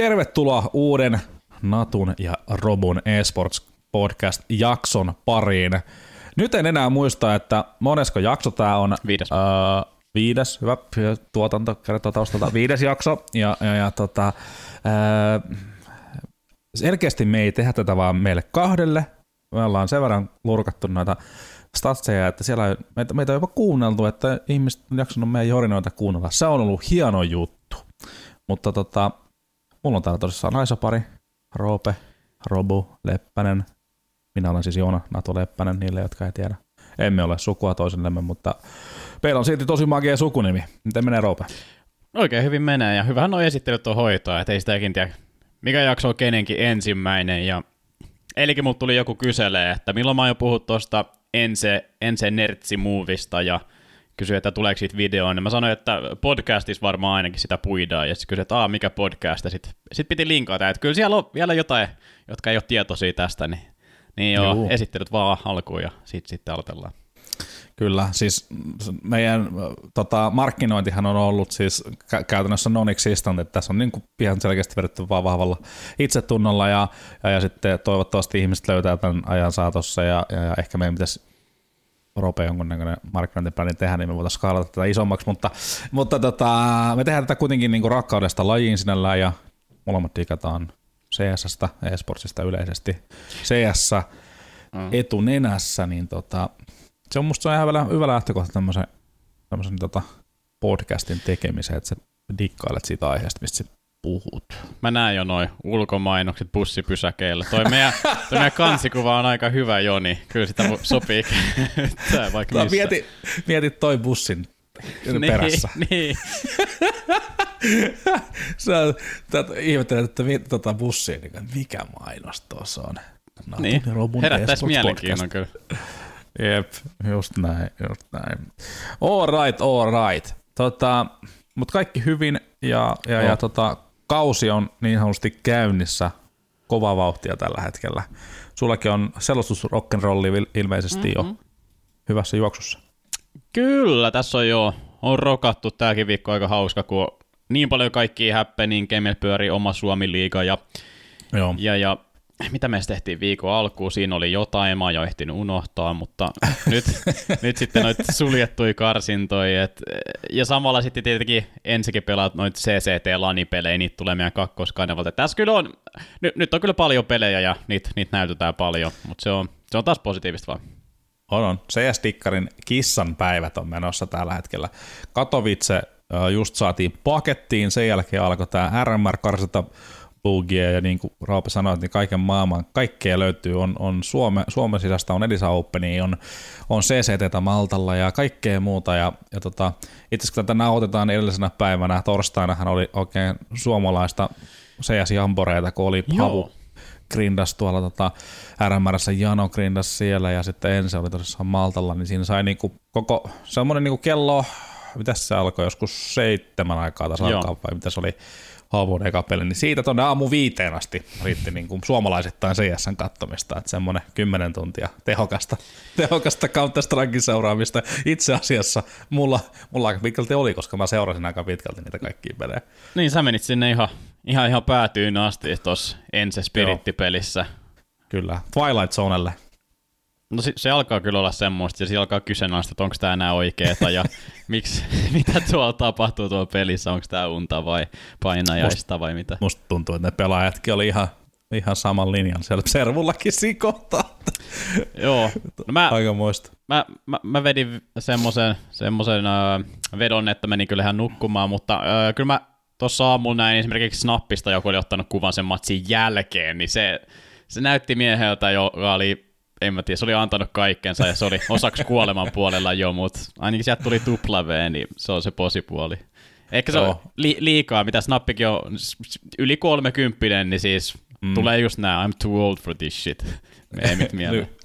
Tervetuloa uuden Natun ja Robun eSports podcast-jakson pariin. Nyt en enää muista, että monesko jakso tämä on. Viides. Uh, viides, hyvä tuotanto, kertoo taustalta, viides jakso. Ja, ja, ja tota, uh, selkeästi me ei tehdä tätä vaan meille kahdelle. Me ollaan sen verran lurkattu noita statseja, että siellä on, meitä, meitä on jopa kuunneltu, että ihmiset on jaksanut meidän jorinoita kuunnella. Se on ollut hieno juttu. Mutta tota, mulla on täällä tosissaan naisapari, Roope, Robu, Leppänen. Minä olen siis Joona Nato Leppänen, niille, jotka ei tiedä. Emme ole sukua toisillemme, mutta meillä on silti tosi magia sukunimi. Miten menee Roope? Oikein hyvin menee ja hyvähän on esittelyt on hoitoa, että ei sitäkin tiedä, mikä jakso on kenenkin ensimmäinen. Ja Elikin mut tuli joku kyselee, että milloin mä oon jo puhut tuosta Ense, Ense Nertsi-movista ja kysyi, että tuleeko siitä videoon, niin mä sanoin, että podcastissa varmaan ainakin sitä puidaan, ja sitten kysyi, että Aa, mikä podcast, ja sitten sit piti linkata, että kyllä siellä on vielä jotain, jotka ei ole tietoisia tästä, niin, niin joo, Juu. esittelyt vaan alkuun, ja sitten sitten aloitellaan. Kyllä, siis meidän tota, markkinointihan on ollut siis käytännössä non-existent, että tässä on niin kuin ihan selkeästi vedetty vaan vahvalla itsetunnolla ja, ja, ja sitten toivottavasti ihmiset löytää tämän ajan saatossa ja, ja, ja ehkä meidän pitäisi Rope jonkunnäköinen markkinointipläni tehdä, niin me voitaisiin skaalata tätä isommaksi, mutta, mutta tota, me tehdään tätä kuitenkin niin kuin rakkaudesta lajiin sinällään ja molemmat digataan CS-stä, eSportsista yleisesti. CS mm. etunenässä, niin tota, se on musta ihan hyvä, hyvä lähtökohta tämmöisen, tämmöisen tota podcastin tekemiseen, että sä dikkailet siitä aiheesta, mistä puhut. Mä näen jo noin ulkomainokset bussipysäkeillä. Toi meidän, toi meidän kansikuva on aika hyvä, Joni. Kyllä sitä sopii käyttää vaikka missä. Mieti, mieti toi bussin niin, perässä. Niin. Sä ihmettelet, että tota bussiin, niin mikä mainos tuossa on. No, niin, herättäisi mielenkiinnon kyllä. Jep, just näin, just näin. All right, all right. Tota, mutta kaikki hyvin ja, ja, oh. ja tota, kausi on niin sanotusti käynnissä kova vauhtia tällä hetkellä. Sullakin on selostus rock'n'rolli ilmeisesti mm-hmm. jo hyvässä juoksussa. Kyllä, tässä on jo on rokattu tämäkin viikko aika hauska, kun niin paljon kaikki happening, Kemel pyörii oma Suomi-liiga ja, Joo. ja, ja mitä me tehtiin viikon alkuun, siinä oli jotain, mä oon jo ehtinyt unohtaa, mutta nyt, nyt sitten noita suljettui karsintoja, et, ja samalla sitten tietenkin ensikin pelaat noita CCT-lanipelejä, niitä tulee meidän kakkoskanavalta. Tässä kyllä on, nyt, nyt on kyllä paljon pelejä ja niitä, niitä näytetään paljon, mutta se on, se on taas positiivista vaan. On, on. CS-dikkarin kissan päivät on menossa tällä hetkellä. Katowice just saatiin pakettiin, sen jälkeen alkoi tämä RMR-karsita bugia ja niin kuin Raupe sanoi, niin kaiken maailman, kaikkea löytyy, on, on Suome, Suomen sisästä on Elisa Openi, on, on CCT Maltalla ja kaikkea muuta. Ja, ja tota, itse asiassa kun tätä nauhoitetaan edellisenä päivänä, torstainahan oli oikein suomalaista CS Jamboreita, kun oli Pavu grindas tuolla tota, RMRssä, Jano grindas siellä ja sitten ensin oli tosissaan Maltalla, niin siinä sai niinku koko semmoinen niinku kello, mitä se alkoi, joskus seitsemän aikaa taas alkaa, vai mitä se oli, Haavun eka peli, niin siitä tuonne aamu viiteen asti riitti niin kuin suomalaisittain CSN kattomista, että semmoinen kymmenen tuntia tehokasta, tehokasta counter seuraamista. Itse asiassa mulla, mulla aika pitkälti oli, koska mä seurasin aika pitkälti niitä kaikkia pelejä. Niin, sä menit sinne ihan, ihan, ihan päätyyn asti tuossa Ense Spirit-pelissä. Kyllä, Twilight Zonelle No se, se alkaa kyllä olla semmoista, ja se alkaa kyseenalaista, että onko tämä enää oikeeta, ja miksi, mitä tuolla tapahtuu tuolla pelissä, onko tämä unta vai painajaista Must, vai mitä. Musta tuntuu, että ne pelaajatkin oli ihan, ihan saman linjan siellä servullakin siinä kohtaa. Joo. No mä, Aika muista. Mä, mä, mä vedin semmoisen, semmoisen äh, vedon, että meni kyllä ihan nukkumaan, mutta äh, kyllä mä tuossa aamulla näin esimerkiksi Snappista, joku oli ottanut kuvan sen matsin jälkeen, niin se, se näytti mieheltä, joka oli en mä tiedä, se oli antanut kaikkensa ja se oli osaksi kuoleman puolella jo, mutta ainakin sieltä tuli tupla V, niin se on se posipuoli. Ehkä se Joo. on li- liikaa, mitä Snappikin on yli 30, niin siis mm. tulee just nää, I'm too old for this shit, meemit mieleen.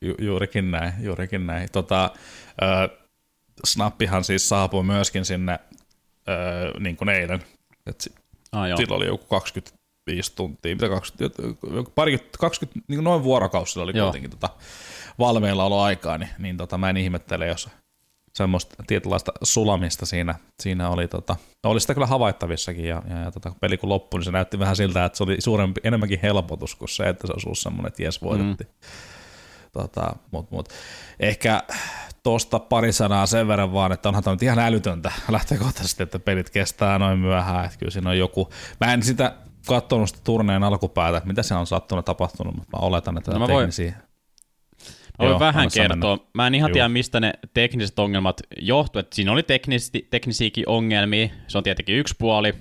Ju- juurikin näin, juurikin näin. Tota, äh, Snappihan siis saapui myöskin sinne äh, niin kuin eilen. Et ah, silloin oli joku 20 25 tuntia, mitä 20, pari, 20 niin noin vuorokausilla oli Joo. kuitenkin tota valveilla aikaa, niin, niin tota, mä en ihmettele, jos semmoista tietynlaista sulamista siinä, siinä oli, tota, oli sitä kyllä havaittavissakin ja, ja, ja tota, peli kun loppui, niin se näytti vähän siltä, että se oli suurempi, enemmänkin helpotus kuin se, että se olisi ollut semmoinen, että jes voitettiin. Mm. Tota, mut, mut. Ehkä tuosta pari sanaa sen verran vaan, että onhan tämä nyt ihan älytöntä lähtökohtaisesti, että pelit kestää noin myöhään, että kyllä siinä on joku, mä en sitä katsonut sitä turneen alkupäätä, että mitä se on sattunut tapahtunut, mutta mä oletan, että no, mä voin, Mä voin Joo, vähän kertoa. Mennä. Mä en ihan Juu. tiedä, mistä ne tekniset ongelmat johtuu. Että siinä oli teknisi, teknisiäkin ongelmia. Se on tietenkin yksi puoli,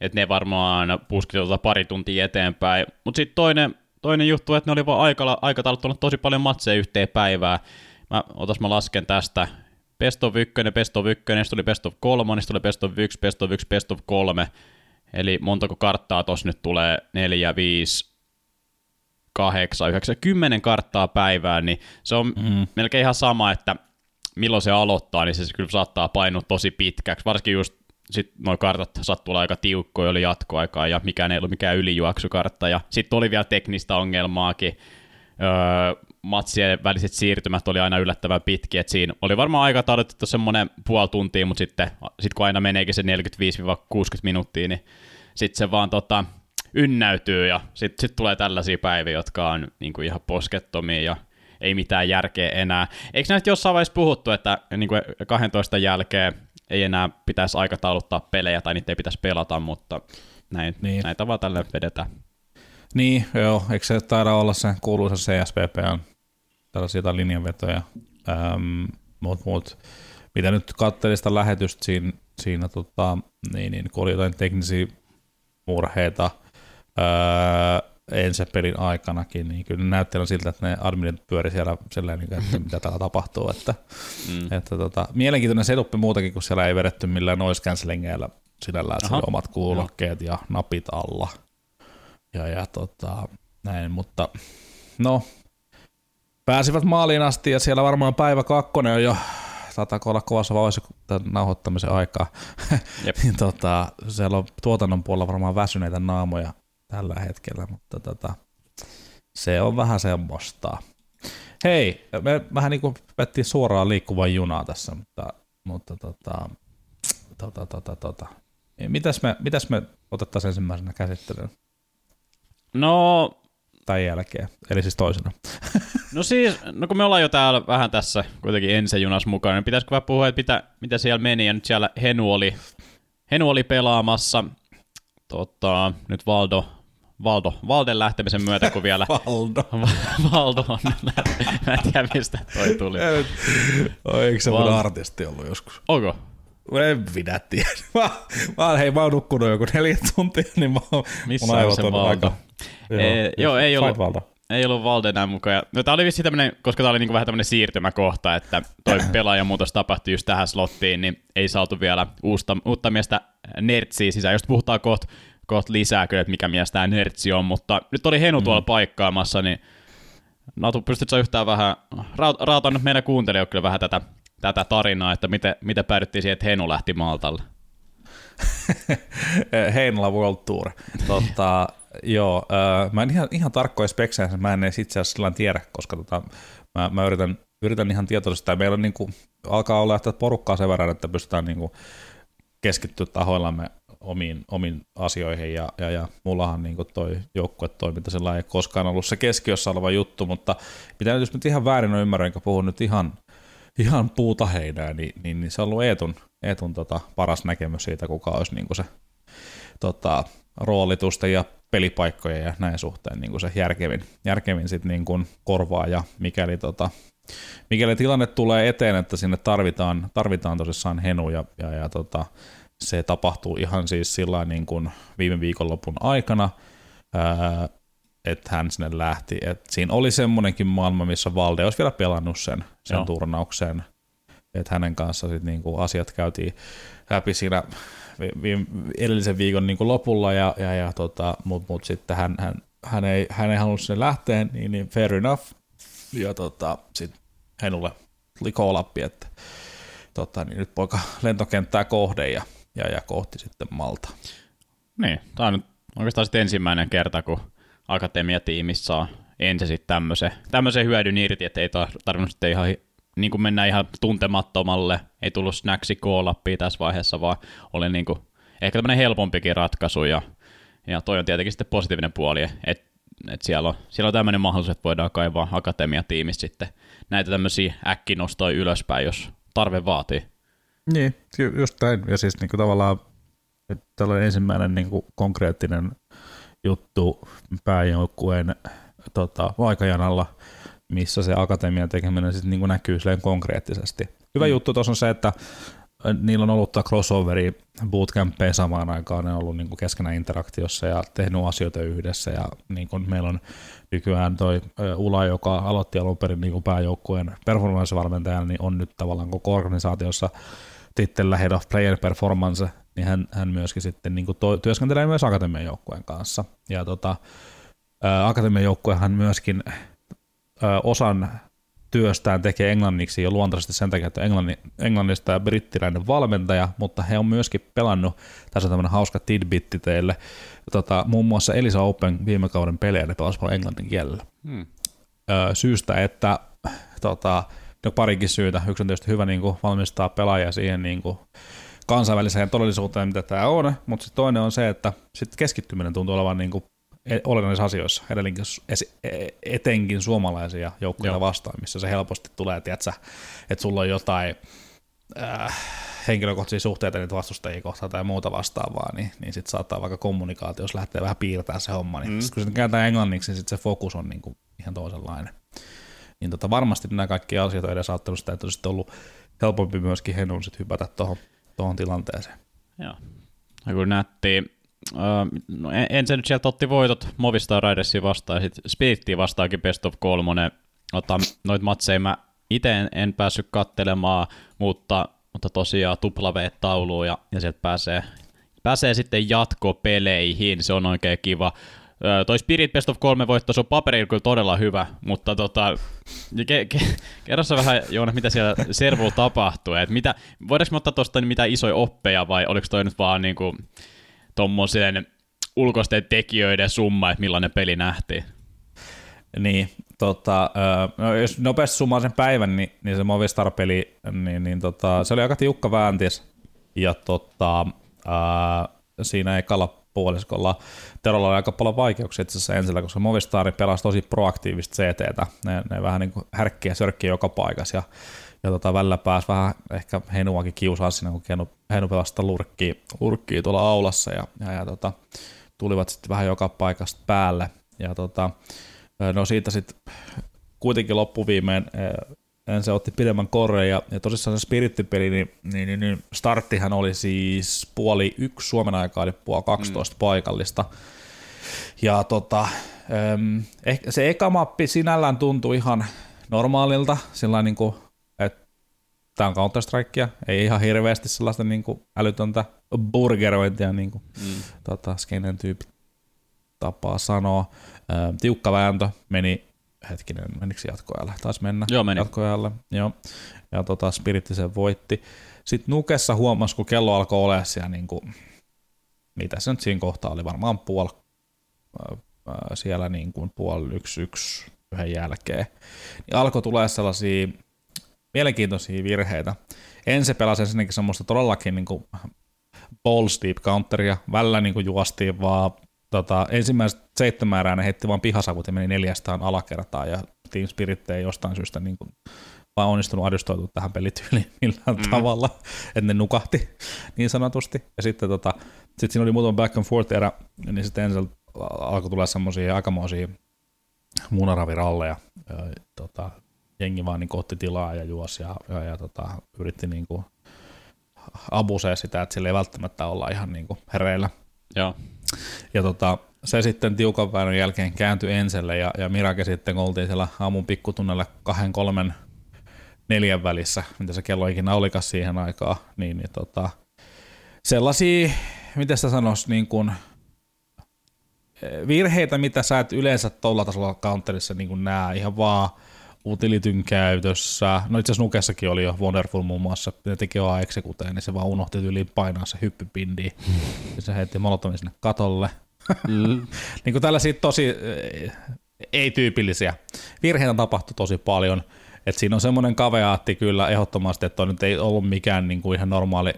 että ne varmaan puski tuota pari tuntia eteenpäin. Mutta sitten toinen, toinen juttu, että ne oli vaan aikala, aikatauluttanut tosi paljon matseja yhteen päivään. Mä, otas mä lasken tästä. Best of 1, Best of 1, sitten tuli Best of 3, sitten tuli Best of 1, Best of 1, Best of 3. Eli montako karttaa tossa nyt tulee? 4, 5, 8, 9, 10 karttaa päivään, niin se on mm. melkein ihan sama, että milloin se aloittaa, niin se kyllä saattaa painua tosi pitkäksi, varsinkin just sitten nuo kartat sattuu aika tiukkoja, oli jatkoaikaa ja mikään ei ollut mikään ylijuoksukartta ja sitten oli vielä teknistä ongelmaakin, öö, matsien väliset siirtymät oli aina yllättävän pitkiä, että siinä oli varmaan aika tarvittu semmoinen puoli tuntia, mutta sitten sit kun aina meneekin se 45-60 minuuttia, niin sitten se vaan tota, ynnäytyy ja sitten sit tulee tällaisia päiviä, jotka on niin kuin ihan poskettomia ja ei mitään järkeä enää. Eikö näistä jossain vaiheessa puhuttu, että niin kuin 12 jälkeen ei enää pitäisi aikatauluttaa pelejä tai niitä ei pitäisi pelata, mutta näin, niin. näitä vaan tälle vedetään. Niin, joo, eikö se taida olla se kuuluisa CSPP on tällaisia jotain linjanvetoja, ähm, mut, mut, mitä nyt katselin sitä lähetystä siinä, siinä tota, niin, niin, kun oli jotain teknisiä murheita, öö, ensi pelin aikanakin, niin kyllä näyttää siltä, että ne adminit pyöri siellä silleen, niin että mitä täällä tapahtuu. Että, mm. että tota, mielenkiintoinen setuppi muutakin, kun siellä ei vedetty millään noise cancellingeillä sinällään, että omat kuulokkeet ja napit alla. Ja, ja tota, näin, mutta no, pääsivät maaliin asti ja siellä varmaan päivä kakkonen on jo saattaa olla kovassa vauhdissa nauhoittamisen aikaa. niin tota, siellä on tuotannon puolella varmaan väsyneitä naamoja tällä hetkellä, mutta tota, se on vähän semmoista. Hei, me vähän niin kuin vettiin suoraan liikkuvan junaa tässä, mutta, mutta tota, tota, tota, tota. Mitäs, me, mitäs me otettaisiin ensimmäisenä käsittelyyn? No... Tai jälkeen, eli siis toisena. no siis, no kun me ollaan jo täällä vähän tässä kuitenkin ensi junassa mukana, niin pitäisikö vähän puhua, että mitä, mitä siellä meni, ja nyt siellä Henu oli, Henu oli pelaamassa, tota, nyt Valdo Valdo, Valden lähtemisen myötä, kun vielä... Valdo. Valdo on, mä en tiedä mistä toi tuli. Oi, eikö se Val... artisti ollut joskus? Onko? En minä tiedä. Mä, mä, hei, mä oon nukkunut joku neljä tuntia, niin mä, Missä mun on se Valdo? Aika, joo, e, joo, ei ollut, Valdo. Ei ollut Valde enää mukaan. No, tää oli vissi tämmönen, koska tää oli niinku vähän tämmönen siirtymäkohta, että toi pelaajamuutos tapahtui just tähän slottiin, niin ei saatu vielä uusta, uutta miestä Nertsiä sisään. Just puhutaan kohta kohta lisää kyllä, että mikä mies tämä Nertsi on, mutta nyt oli Henu mm. tuolla paikkaamassa, niin Natu, pystytkö yhtään vähän, raata nyt meidän kuuntelijoille kyllä vähän tätä, tätä tarinaa, että miten, miten päädyttiin siihen, että Henu lähti Maltalle? Heinola World Tour. Totta, joo, äh, mä en ihan, ihan tarkkoja speksejä, mä en edes itse asiassa tiedä, koska tota, mä, mä yritän, yritän ihan tietoisesti, että meillä on niin kuin, alkaa olla että porukkaa sen verran, että pystytään niin kuin, keskittyä tahoillamme omiin, omiin asioihin ja, ja, ja mullahan niin toi joukkuetoiminta sillä ei koskaan ollut se keskiössä oleva juttu, mutta mitä nyt, jos nyt ihan väärin on ymmärrän, enkä puhun nyt ihan, ihan puuta heinää, niin, niin, niin, se on ollut Eetun, Eetun tota, paras näkemys siitä, kuka olisi niin se tota, roolitusten ja pelipaikkojen ja näin suhteen niin se järkevin, järkevin sit niin kuin korvaa ja mikäli, tota, mikäli tilanne tulee eteen, että sinne tarvitaan, tarvitaan tosissaan henu ja, ja, ja tota, se tapahtuu ihan siis sillä niin kuin viime viikonlopun aikana, että hän sinne lähti. Et siinä oli semmoinenkin maailma, missä Valde olisi vielä pelannut sen, sen Joo. turnauksen. Että hänen kanssa sit niin kuin asiat käytiin läpi siinä edellisen viikon niin kuin lopulla, ja, ja, ja tota, mutta mut sitten hän, hän, hän, ei, hän ei halunnut sinne lähteä, niin, niin fair enough. Ja tota, sitten Henulle tuli call että tota, niin nyt poika lentokenttää kohde, ja ja, ja kohti sitten Malta. Niin, tämä on nyt oikeastaan sitten ensimmäinen kerta, kun akatemiatiimissa saa ensin sitten tämmöisen, tämmöisen hyödyn irti, että ei tarvinnut sitten ihan niin kuin mennään ihan tuntemattomalle, ei tullut snaksi koolappia tässä vaiheessa, vaan oli niin kuin, ehkä tämmöinen helpompikin ratkaisu, ja, ja toi on tietenkin sitten positiivinen puoli, että et siellä, on, siellä on tämmöinen mahdollisuus, että voidaan kaivaa akatemiatiimistä sitten näitä tämmöisiä äkkinostoja ylöspäin, jos tarve vaatii. Niin, just näin. Ja siis niin kuin tavallaan tällainen ensimmäinen niin kuin konkreettinen juttu pääjoukkueen tota, aikajanalla, missä se akatemian tekeminen sitten niin näkyy silleen konkreettisesti. Hyvä mm. juttu tuossa on se, että niillä on ollut tämä crossoveri bootcampeja samaan aikaan, ne on ollut niin kuin keskenään interaktiossa ja tehnyt asioita yhdessä ja niin kuin meillä on nykyään toi Ula, joka aloitti alun perin niin kuin pääjoukkueen performance-valmentajana, niin on nyt tavallaan koko organisaatiossa tittellä Head of Player Performance, niin hän, hän myöskin sitten niin kuin to, työskentelee myös akatemian joukkueen kanssa. Ja tota, akatemian joukkuehan myöskin osan työstään tekee englanniksi jo luontaisesti sen takia, että englanni, englannista ja brittiläinen valmentaja, mutta he on myöskin pelannut, tässä on tämmöinen hauska tidbitti teille, tota, muun muassa Elisa Open viime kauden pelejä, ne pelasivat englannin kielellä. Hmm. Ö, syystä, että tota, no parikin syytä. Yksi on tietysti hyvä niin kuin, valmistaa pelaajia siihen niin kuin, kansainväliseen todellisuuteen, mitä tämä on, mutta sitten toinen on se, että sit keskittyminen tuntuu olevan niin kuin, olennaisissa asioissa, edelleenkin e, etenkin suomalaisia joukkoja vastaan, missä se helposti tulee, tiedätkö, että sulla on jotain äh, henkilökohtaisia suhteita niitä vastustajia kohtaan tai muuta vastaavaa, niin, niin sitten saattaa vaikka kommunikaatiossa lähteä vähän piirtää se homma, niin mm. sit kun se kääntää englanniksi, niin sit se fokus on niin kuin ihan toisenlainen. Niin tota, varmasti nämä kaikki asiat on edesauttanut sitä, että olisi ollut helpompi myöskin Henun sit hypätä tuohon tohon tilanteeseen. Joo. Ja kun nähtiin, no ensin nyt sieltä otti voitot Movistar Ridersia vastaan ja sitten Spirittiin vastaakin Best of kolmonen. Ota, noit matseja mä itse en, en päässyt kattelemaan, mutta, mutta tosiaan tuplaveet tauluun ja, ja sieltä pääsee, pääsee sitten jatkopeleihin, se on oikein kiva. Toi Spirit Best of 3 voitto, se on paperilla kyllä todella hyvä, mutta tota, ke, ke, kerro vähän Joona, mitä siellä servulla tapahtuu, että mitä, voidaanko me ottaa tuosta niin mitä isoja oppeja vai oliko toi nyt vaan niinku tuommoisen ulkoisten tekijöiden summa, että millainen peli nähtiin? Niin, tota, no jos nopeasti summaa sen päivän, niin, niin se Movistar-peli, niin, niin tota, se oli aika tiukka vääntis, ja tota, ää, siinä ekalla puoliskolla. Terolla oli aika paljon vaikeuksia itse asiassa ensillä, koska Movistar pelasi tosi proaktiivista CTtä. Ne, ne vähän niin kuin härkkiä sörkkiä joka paikassa ja, ja tota, välillä pääsi vähän ehkä Henuakin kiusaa siinä, kun Henu, Henu pelasi lurkkiä, lurkkiä tuolla aulassa ja, ja, ja tota, tulivat sitten vähän joka paikasta päälle. Ja tota, no siitä sitten kuitenkin loppuviimeen se otti pidemmän korren ja, ja tosissaan se spirittipeli, niin, niin, niin, niin starttihan oli siis puoli yksi Suomen aikaa, eli puoli 12 mm. paikallista. Ja tota, ehkä se eka mappi sinällään tuntui ihan normaalilta, sillä niin kuin, tämä on Counter-Strikea, ei ihan hirveästi sellaista niin kuin älytöntä burgerointia, niin kuin mm. tota, skenen tyyppi tapaa sanoa. Ähm, tiukka vääntö meni hetkinen, menikö jatkoajalle? Taisi mennä Joo, meni. jatkoajalle. Joo. Ja tota, Spiritti sen voitti. Sitten Nukessa huomasi, kun kello alkoi olla siellä, niin kuin, mitä se nyt siinä kohtaa oli, varmaan puol, äh, siellä niin kuin puoli yksi, yksi yhden jälkeen, niin alkoi tulee sellaisia mielenkiintoisia virheitä. Ensin pelasi ensinnäkin semmoista todellakin niin kuin balls deep counteria, välillä niin kuin juostiin vaan tota, ensimmäiset seitsemän erää ne heitti vaan pihasavut ja meni neljästään alakertaan ja Team Spirit ei jostain syystä niin kuin, vaan onnistunut adjustoitua tähän pelityyliin millään mm. tavalla, että ne nukahti niin sanotusti. Ja sitten tota, sit siinä oli muutama back and forth erä, niin sitten ensin alkoi tulla semmoisia aikamoisia munaraviralleja. Ja, tota, jengi vaan niin otti tilaa ja juosi ja, ja, ja tota, yritti niin kuin abusee sitä, että sillä ei välttämättä olla ihan niin kuin hereillä. Joo. Ja tota, se sitten tiukan väännön jälkeen kääntyi Enselle ja, ja Mirake sitten, kun oltiin siellä aamun pikkutunnella kahden, kolmen, neljän välissä, mitä se kello ikinä olikas siihen aikaan, niin, niin tota, sellaisia, miten sitä sanoisi, niin kuin, eh, virheitä, mitä sä et yleensä tuolla tasolla counterissa niin näe, ihan vaan utilityn käytössä. No itse asiassa Nukessakin oli jo Wonderful muun muassa, ne teki jo exekuteen, niin se vaan unohti yli painaa se hyppypindi. ja se heitti molotomin sinne katolle. Mm. niin kuin tällaisia tosi eh, ei-tyypillisiä. Virheitä tapahtui tosi paljon. Et siinä on semmoinen kaveaatti kyllä ehdottomasti, että on nyt ei ollut mikään niin kuin ihan normaali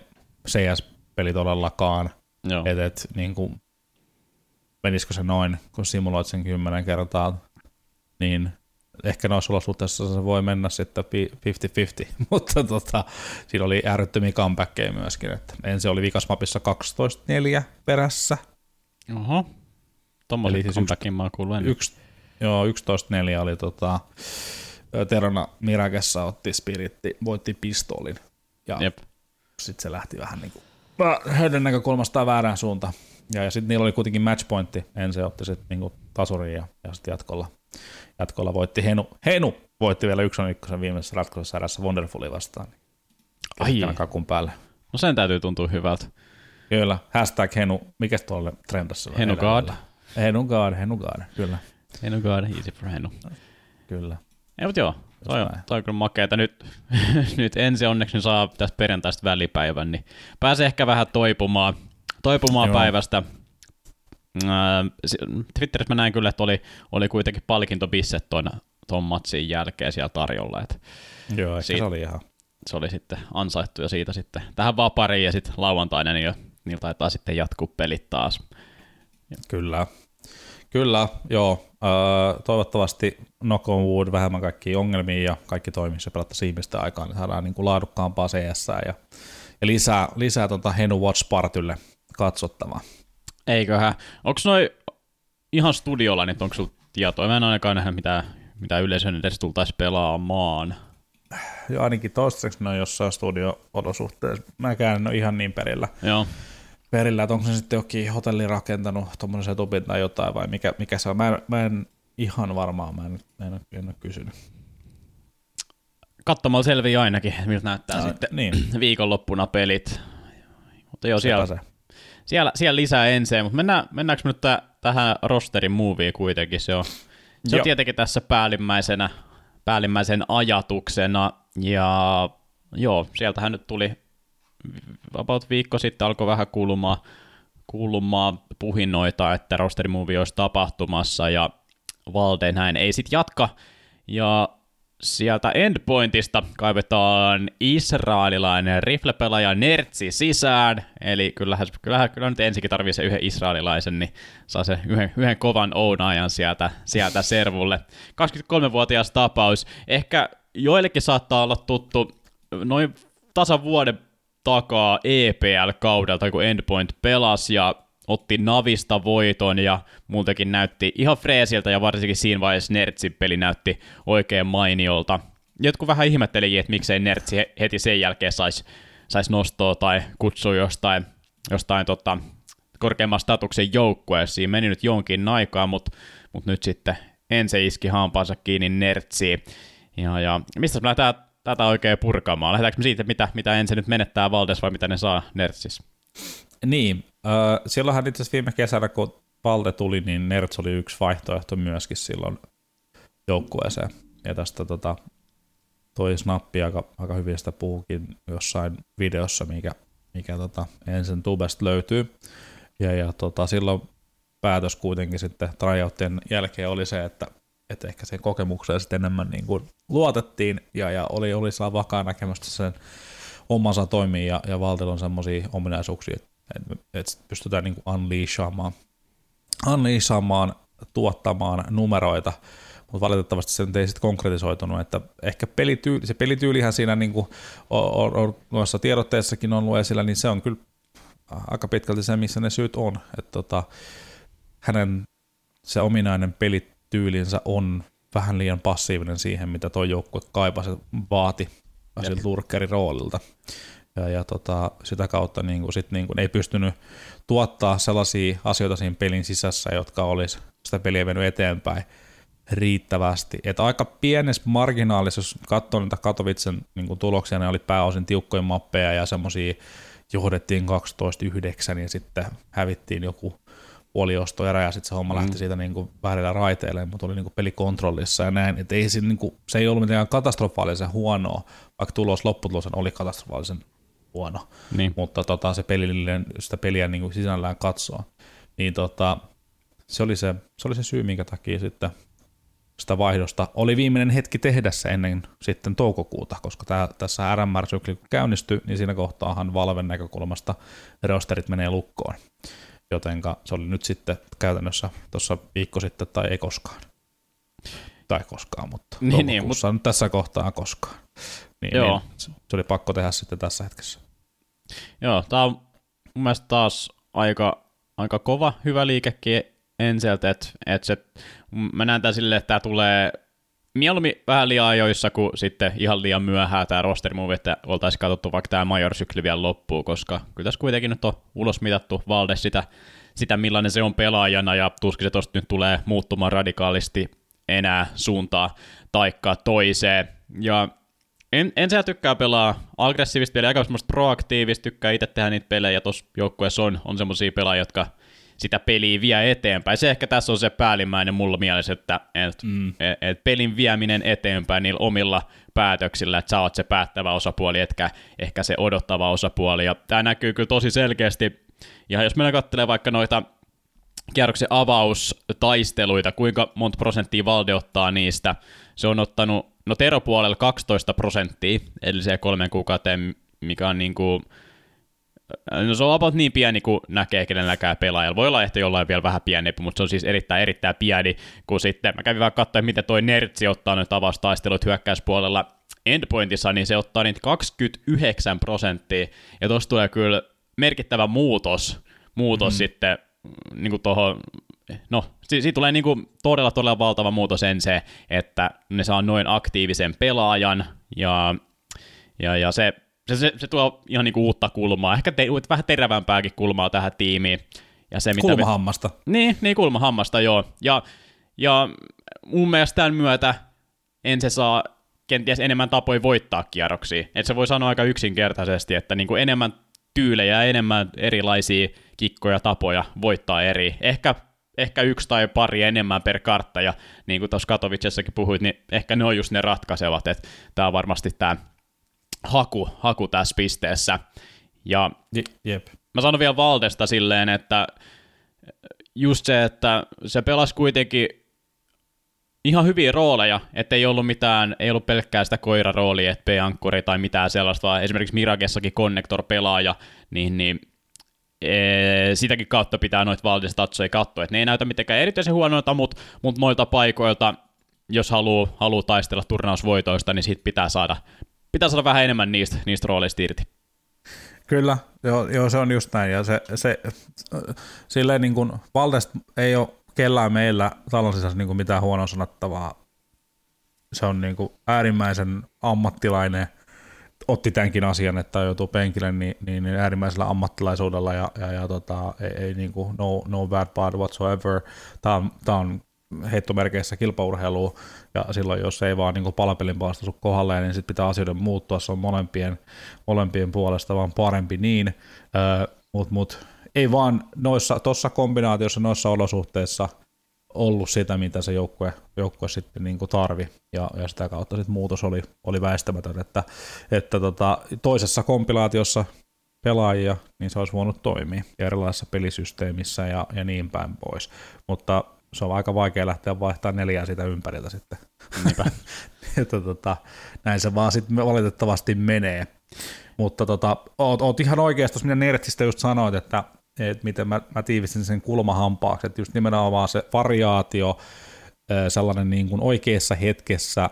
CS-peli todellakaan. Et, et, niin kuin, menisikö se noin, kun simuloit sen kymmenen kertaa, niin ehkä noissa olosuhteissa se voi mennä sitten 50-50, mutta tota, siinä oli äärettömiä comebackkejä myöskin. Että ensin oli vikasmapissa 12-4 perässä. Oho, tommoisen siis comebackin mä oon yksi, Joo, 11-4 oli tota, Terona Mirakessa otti Spiritti, voitti pistolin. Ja sitten se lähti vähän niin kuin heidän näkökulmastaan väärään suuntaan. Ja, ja sitten niillä oli kuitenkin matchpointti. Ensin otti sitten niin tasurin ja, ja sitten jatkolla, jatkolla voitti Henu. Henu voitti vielä yksi on ykkösen viimeisessä ratkaisussa erässä Wonderfully vastaan. Ai. kakun päälle. No sen täytyy tuntua hyvältä. Kyllä. Hashtag Henu. Mikäs tuolle trendassa? Henu God. Henu God, Henu God, kyllä. Henu God, easy for Henu. Kyllä. Ei, mutta joo, toi on, toi on kyllä makeeta. Nyt, nyt ensi onneksi saa tästä perjantaista välipäivän, niin pääsee ehkä vähän toipumaan, toipumaan joo. päivästä. Twitterissä mä näin kyllä, että oli, oli kuitenkin palkintobisset tuon, tuon matsin jälkeen siellä tarjolla. Että joo, ehkä siitä, se oli ihan. Se oli sitten ansaittu ja siitä sitten tähän vapariin ja sitten lauantaina, niin jo, niillä taitaa sitten jatkuu pelit taas. Kyllä. Kyllä, joo. toivottavasti knock on wood, vähemmän kaikkia ongelmia ja kaikki toimii se pelattaisiin ihmisten aikaan, niin saadaan niin kuin laadukkaampaa CS ja, ja lisää, lisää tuota Henu Watch Partylle katsottavaa. Eiköhän. Onko noin ihan studiolla, niin onko sinulla tietoa? Mä en ainakaan nähdä mitä, mitä yleisön edes tultaisi pelaamaan. Joo, ainakin toistaiseksi ne on jossain studio-olosuhteessa. Mäkään en ole ihan niin perillä. Joo perillä, että onko se sitten jokin hotelli rakentanut tuommoisen setupin tai jotain vai mikä, mikä se on. Mä en, mä en ihan varmaan, mä en, en, en ole kysynyt. Katsomalla selviää ainakin, miltä näyttää no, sitten niin. viikonloppuna pelit. Mutta joo, siellä, se. Siellä, siellä, lisää ensin, mutta mennään, mennäänkö me nyt t- tähän rosterin movie kuitenkin? Se on, se on tietenkin tässä päällimmäisenä, päällimmäisen ajatuksena, ja joo, sieltähän nyt tuli about viikko sitten alkoi vähän kuulumaan, kuulumaan puhinnoita, että roster movie olisi tapahtumassa, ja Valde näin ei sitten jatka, ja sieltä endpointista kaivetaan israelilainen riflepelaaja Nertsi sisään, eli kyllähän, kyllähän kyllä nyt ensikin tarvii se yhden israelilaisen, niin saa se yhden, yhden kovan ounajan sieltä, sieltä servulle. 23-vuotias tapaus, ehkä joillekin saattaa olla tuttu noin tasan vuoden takaa EPL-kaudelta, kun Endpoint pelasi ja otti Navista voiton ja muutenkin näytti ihan freesiltä ja varsinkin siinä vaiheessa Nertsin peli näytti oikein mainiolta. Jotkut vähän ihmetteli, että miksei Nertsi heti sen jälkeen saisi sais nostoa tai kutsua jostain, jostain tota, korkeamman statuksen joukkueessa. Siinä meni nyt jonkin aikaa, mutta mut nyt sitten ensin iski hampaansa kiinni Nertsiin. Ja, ja mistä me lähdetään tätä oikein purkamaan? Lähdetäänkö me siitä, mitä, mitä ensin nyt menettää Valdes vai mitä ne saa Nertsissä? Niin, silloinhan itse viime kesänä, kun Valde tuli, niin Nerts oli yksi vaihtoehto myöskin silloin joukkueeseen. Ja tästä tota, toi Snappi aika, aika hyvin sitä puhukin jossain videossa, mikä, mikä tota, ensin tubesta löytyy. Ja, ja tota, silloin päätös kuitenkin sitten tryoutien jälkeen oli se, että että ehkä sen kokemukseen sitten enemmän niin kuin luotettiin ja, ja oli, oli saa vakaa näkemystä sen omansa toimii ja, ja valtilla on semmoisia ominaisuuksia, että, että pystytään niin kuin unleashaamaan, unleashaamaan, tuottamaan numeroita, mutta valitettavasti se ei sitten konkretisoitunut, että ehkä pelityyli, se pelityylihän siinä niin kuin on, on, on noissa tiedotteissakin on ollut esillä, niin se on kyllä aika pitkälti se, missä ne syyt on, että tota, hänen se ominainen pelit tyylinsä on vähän liian passiivinen siihen, mitä tuo joukkue kaipasi vaati siltä lurkkerin roolilta. Ja, ja tota, sitä kautta niin kuin, sit, niin kuin, ei pystynyt tuottaa sellaisia asioita siinä pelin sisässä, jotka olisi sitä peliä mennyt eteenpäin riittävästi. Et aika pienessä marginaalissa, jos katsoo niitä Katowicen niin tuloksia, ne oli pääosin tiukkoja mappeja ja semmoisia johdettiin 12-9 ja sitten hävittiin joku puoliostoerä ja sitten se homma mm. lähti siitä niin kuin väärillä raiteille, mutta oli niin kuin pelikontrollissa ja näin. Et ei se, niin kuin, se ei ollut mitenkään katastrofaalisen huonoa, vaikka tulos lopputulos oli katastrofaalisen huono. Niin. Mutta tota, se pelillinen, sitä peliä niin kuin sisällään katsoa. Niin tota, se, oli se, se oli se syy, minkä takia sitten sitä vaihdosta oli viimeinen hetki tehdä se ennen sitten toukokuuta, koska tää, tässä RMR-sykli kun käynnistyi, niin siinä kohtaahan Valven näkökulmasta rosterit menee lukkoon. Jotenka se oli nyt sitten käytännössä tuossa viikko sitten tai ei koskaan. Tai koskaan, mutta niin, niin, mutta... nyt tässä kohtaa koskaan. Niin, Joo. Niin, se oli pakko tehdä sitten tässä hetkessä. Joo, tämä on mun mielestä taas aika, aika kova, hyvä liikekin Enseltä, että et se, mä näen tämän silleen, että tämä tulee mieluummin vähän liian ajoissa kuin sitten ihan liian myöhään tämä roster move, että oltaisiin katsottu vaikka tämä major-sykli vielä loppuu, koska kyllä tässä kuitenkin nyt on ulos mitattu Valde sitä, sitä, millainen se on pelaajana, ja tuskin se tosta nyt tulee muuttumaan radikaalisti enää suuntaa taikka toiseen. Ja en, en sä tykkää pelaa aggressiivista peliä, aika semmoista proaktiivista, tykkää itse tehdä niitä pelejä, tuossa joukkueessa on, on semmoisia pelaajia, jotka sitä peliä vie eteenpäin. Se ehkä tässä on se päällimmäinen mulla mielessä, että et, mm. et, et pelin vieminen eteenpäin niillä omilla päätöksillä, että sä oot se päättävä osapuoli, etkä ehkä se odottava osapuoli. Ja tämä näkyy kyllä tosi selkeästi. Ja jos meillä katselee vaikka noita kierroksen avaustaisteluita, kuinka monta prosenttia Valde ottaa niistä, se on ottanut, no Tero puolella 12 prosenttia edelliseen kolmen kuukauteen, mikä on niin kuin No se on about niin pieni kuin näkee kenelläkään pelaajalla. Voi olla ehkä jollain vielä vähän pienempi, mutta se on siis erittäin erittäin pieni, kun sitten mä kävin vähän katsoa, miten toi Nertsi ottaa nyt avastaistelut hyökkäyspuolella endpointissa, niin se ottaa niitä 29 prosenttia, ja tuossa tulee kyllä merkittävä muutos, muutos mm-hmm. sitten niin kuin tuohon no, si- siitä tulee niin kuin todella, todella valtava muutos sen se, että ne saa noin aktiivisen pelaajan, ja, ja, ja se se, se, se tuo ihan niinku uutta kulmaa, ehkä te, vähän terävämpääkin kulmaa tähän tiimiin. Ja se, mitä kulmahammasta. Me, niin, niin, kulmahammasta, joo. Ja, ja mun mielestä tämän myötä en se saa kenties enemmän tapoja voittaa kierroksia. Että se voi sanoa aika yksinkertaisesti, että niin kuin enemmän tyylejä, enemmän erilaisia kikkoja, tapoja voittaa eri. Ehkä, ehkä yksi tai pari enemmän per kartta, ja niin kuin tuossa Katowicessakin puhuit, niin ehkä ne on just ne ratkaisevat, että tämä on varmasti tämä haku, haku tässä pisteessä. Ja Jep. mä sanon vielä Valdesta silleen, että just se, että se pelasi kuitenkin ihan hyviä rooleja, että ei ollut mitään, ei ollut pelkkää sitä koiraroolia, että P-ankkuri tai mitään sellaista, vaan esimerkiksi Miragessakin connector-pelaaja, niin, niin sitäkin kautta pitää noita Valdestatsoja katsoa, että ne ei näytä mitenkään erityisen huonoilta, mutta mut noilta paikoilta, jos haluaa haluu taistella turnausvoitoista, niin siitä pitää saada, pitää saada vähän enemmän niistä, niistä rooleista irti. Kyllä, joo, joo, se on just näin. Ja se, se, silleen niin kuin Valdest ei ole kellään meillä talon sisässä niin kuin mitään huonoa sanottavaa. Se on niin kuin äärimmäisen ammattilainen, otti tämänkin asian, että joutuu penkille niin, niin, niin äärimmäisellä ammattilaisuudella ja, ja, ja tota, ei, ei niin kuin no, no bad part whatsoever. Tämä on, tämä on heittomerkeissä kilpaurheilua, ja silloin jos ei vaan niin palapelin puolesta sun kohdalleen, niin sitten pitää asioiden muuttua, se on molempien, molempien puolesta vaan parempi niin, mutta mut, ei vaan noissa, tuossa kombinaatiossa, noissa olosuhteissa ollut sitä, mitä se joukkue, joukkue sitten niin tarvi, ja, ja sitä kautta sitten muutos oli, oli väistämätön, että, että tota, toisessa kompilaatiossa pelaajia, niin se olisi voinut toimia ja erilaisessa pelisysteemissä ja, ja niin päin pois. Mutta se on aika vaikea lähteä vaihtamaan neljää siitä ympäriltä sitten. että tota, näin se vaan sitten valitettavasti menee. Mutta tota, oot, oot ihan oikeasti, mitä Nertsistä just sanoit, että, että miten mä, mä tiivistin sen kulmahampaaksi, että just nimenomaan se variaatio, sellainen niin kuin oikeassa hetkessä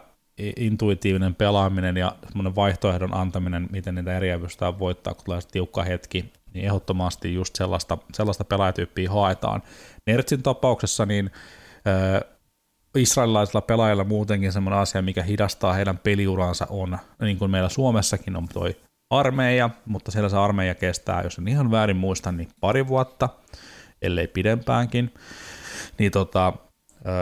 intuitiivinen pelaaminen ja semmoinen vaihtoehdon antaminen, miten niitä eriä pystytään voittaa, kun tulee tiukka hetki, niin ehdottomasti just sellaista, sellaista pelaajatyyppiä haetaan. Nertsin tapauksessa niin israelilaisilla pelaajilla muutenkin semmoinen asia, mikä hidastaa heidän peliuransa on, niin kuin meillä Suomessakin on toi armeija, mutta siellä se armeija kestää, jos en ihan väärin muista, niin pari vuotta, ellei pidempäänkin, niin tota,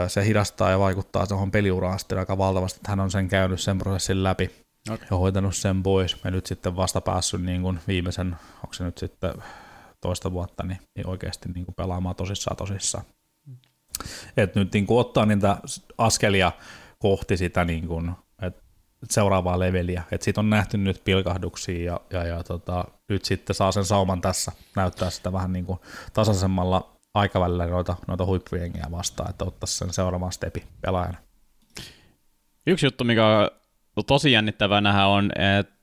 se hidastaa ja vaikuttaa tuohon peliuraan sitten aika valtavasti, että hän on sen käynyt sen prosessin läpi okay. ja hoitanut sen pois. Ja nyt sitten vasta päässyt niin kuin viimeisen, onko se nyt sitten toista vuotta, niin, niin oikeasti niin kuin pelaamaan tosissaan tosissaan. Et nyt niin kuin ottaa niitä askelia kohti sitä niin kuin, seuraavaa leveliä. Et siitä on nähty nyt pilkahduksia ja, ja, ja tota, nyt sitten saa sen sauman tässä näyttää sitä vähän niin kuin tasaisemmalla aikavälillä noita, noita huippujengiä vastaan, että ottaisi sen seuraavan stepi pelaajana. Yksi juttu, mikä on tosi jännittävää nähdä on, että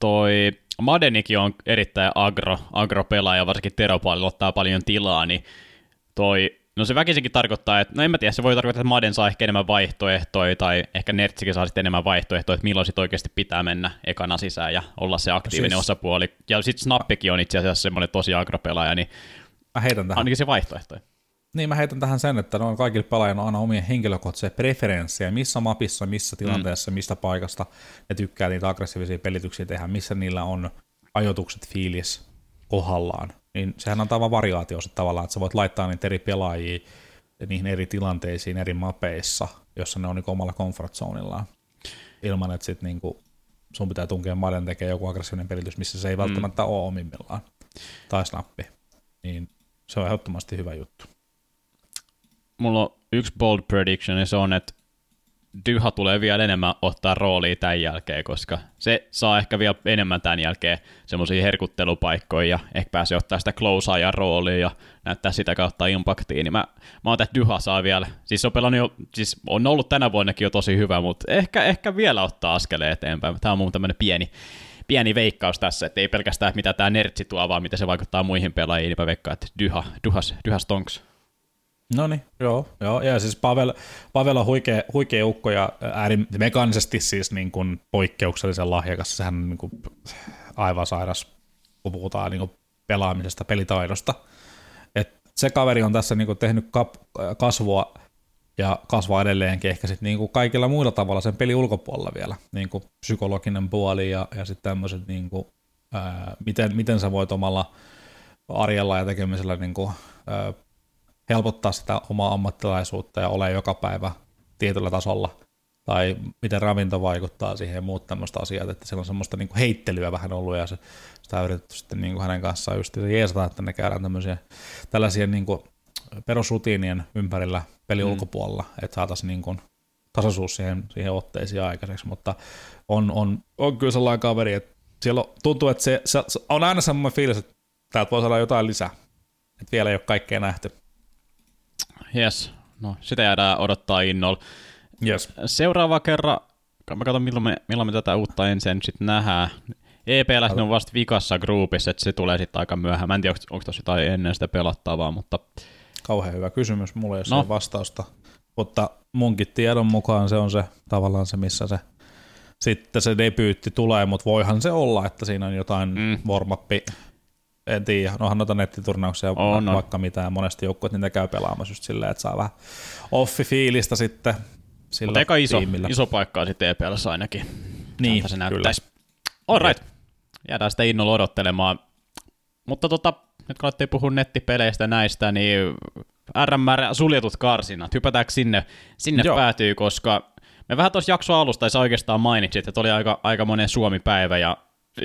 toi Madenikin on erittäin agro, agro-pelaaja, varsinkin Teropaalilla ottaa paljon tilaa, niin toi No se väkisinkin tarkoittaa, että, no en mä tiedä, se voi tarkoittaa, että Maden saa ehkä enemmän vaihtoehtoja, tai ehkä Nertsikin saa sitten enemmän vaihtoehtoja, että milloin sitten oikeasti pitää mennä ekana sisään ja olla se aktiivinen siis... osapuoli. Ja sitten Snappikin on itse asiassa semmoinen tosi agropelaaja, niin mä heitän tähän. ainakin se vaihtoehto. Niin, mä heitän tähän sen, että on kaikille pelaajilla aina omia henkilökohtaisia preferenssejä, missä mapissa, missä mm. tilanteessa, mm. mistä paikasta ne tykkää niitä aggressiivisia pelityksiä tehdä, missä niillä on ajoitukset fiilis kohdallaan niin sehän on vaan variaatio se tavallaan, että sä voit laittaa niitä eri pelaajia niihin eri tilanteisiin eri mapeissa, jossa ne on niin omalla comfort zoneillaan, ilman että sit niin sun pitää tunkea maiden tekemään joku aggressiivinen pelitys, missä se ei mm. välttämättä ole omimmillaan, tai snappi, niin se on ehdottomasti hyvä juttu. Mulla on yksi bold prediction, ja se on, että Dyha tulee vielä enemmän ottaa roolia tämän jälkeen, koska se saa ehkä vielä enemmän tämän jälkeen semmoisia herkuttelupaikkoja ja ehkä pääsee ottaa sitä close ajan roolia ja näyttää sitä kautta impaktiin, niin mä, mä oon, että Dyha saa vielä, siis on pelannut jo, siis on ollut tänä vuonnakin jo tosi hyvä, mutta ehkä, ehkä vielä ottaa askeleen eteenpäin. Tämä on mun tämmöinen pieni, pieni veikkaus tässä, että ei pelkästään mitä tämä Nertsi tuo, vaan miten se vaikuttaa muihin pelaajiin, niin mä veikkaan, että Dyha, Dyhas, Dyhas Tonks. No niin, joo, joo. Ja siis Pavel, Pavel on huikea, huikea ukko ja ääri, mekaanisesti siis niin kuin poikkeuksellisen lahjakas. Sehän on niin kuin aivan sairas, kun puhutaan niin kuin pelaamisesta, pelitaidosta. Et se kaveri on tässä niin kuin tehnyt kap, kasvua ja kasvaa edelleenkin ehkä sitten niin kuin kaikilla muilla tavalla sen peli ulkopuolella vielä. Niin kuin psykologinen puoli ja, ja sitten tämmöiset, niin kuin, ää, miten, miten sä voit omalla arjella ja tekemisellä niin kuin, ää, helpottaa sitä omaa ammattilaisuutta ja ole joka päivä tietyllä tasolla, tai miten ravinto vaikuttaa siihen ja muut tämmöistä asiat, että siellä on semmoista niin kuin heittelyä vähän ollut ja se, sitä on yritetty sitten niin kuin hänen kanssaan just jeesata, että ne käydään tämmöisiä tällaisia niin kuin perusrutiinien ympärillä peli mm. ulkopuolella, että saataisiin niin kuin tasaisuus siihen, siihen otteisiin aikaiseksi, mutta on, on, on kyllä sellainen kaveri, että siellä on, tuntuu, että se, se, on aina semmoinen fiilis, että täältä voisi olla jotain lisää, että vielä ei ole kaikkea nähty. Yes, no sitä jäädään odottaa innolla. Yes. Seuraava kerran, mä katson milloin me, milloin me tätä uutta ensin sitten nähdään. EPL on vasta vikassa groupissa, että se tulee sitten aika myöhään. Mä en tiedä, onko, onko tosi tai ennen sitä pelattavaa, mutta... Kauhean hyvä kysymys, mulla ei ole no. vastausta. Mutta munkin tiedon mukaan se on se tavallaan se, missä se sitten se debyytti tulee, mutta voihan se olla, että siinä on jotain mm. warm en tiedä, nohan noita nettiturnauksia on, va- vaikka mitään, monesti joukkueet niitä käy pelaamassa just silleen, että saa vähän offi-fiilistä sitten sillä Mutta eka iso, tiimillä. iso paikkaa sitten EPLssä ainakin. Niin, se näyttäisi. All right. Jäädään sitä innolla odottelemaan. Mutta tota, nyt kun olette puhua nettipeleistä näistä, niin RMR suljetut karsinat, hypätäänkö sinne, sinne päätyy, koska me vähän tuossa jakso alusta, sä oikeastaan mainitsit, että oli aika, aika monen Suomi-päivä, ja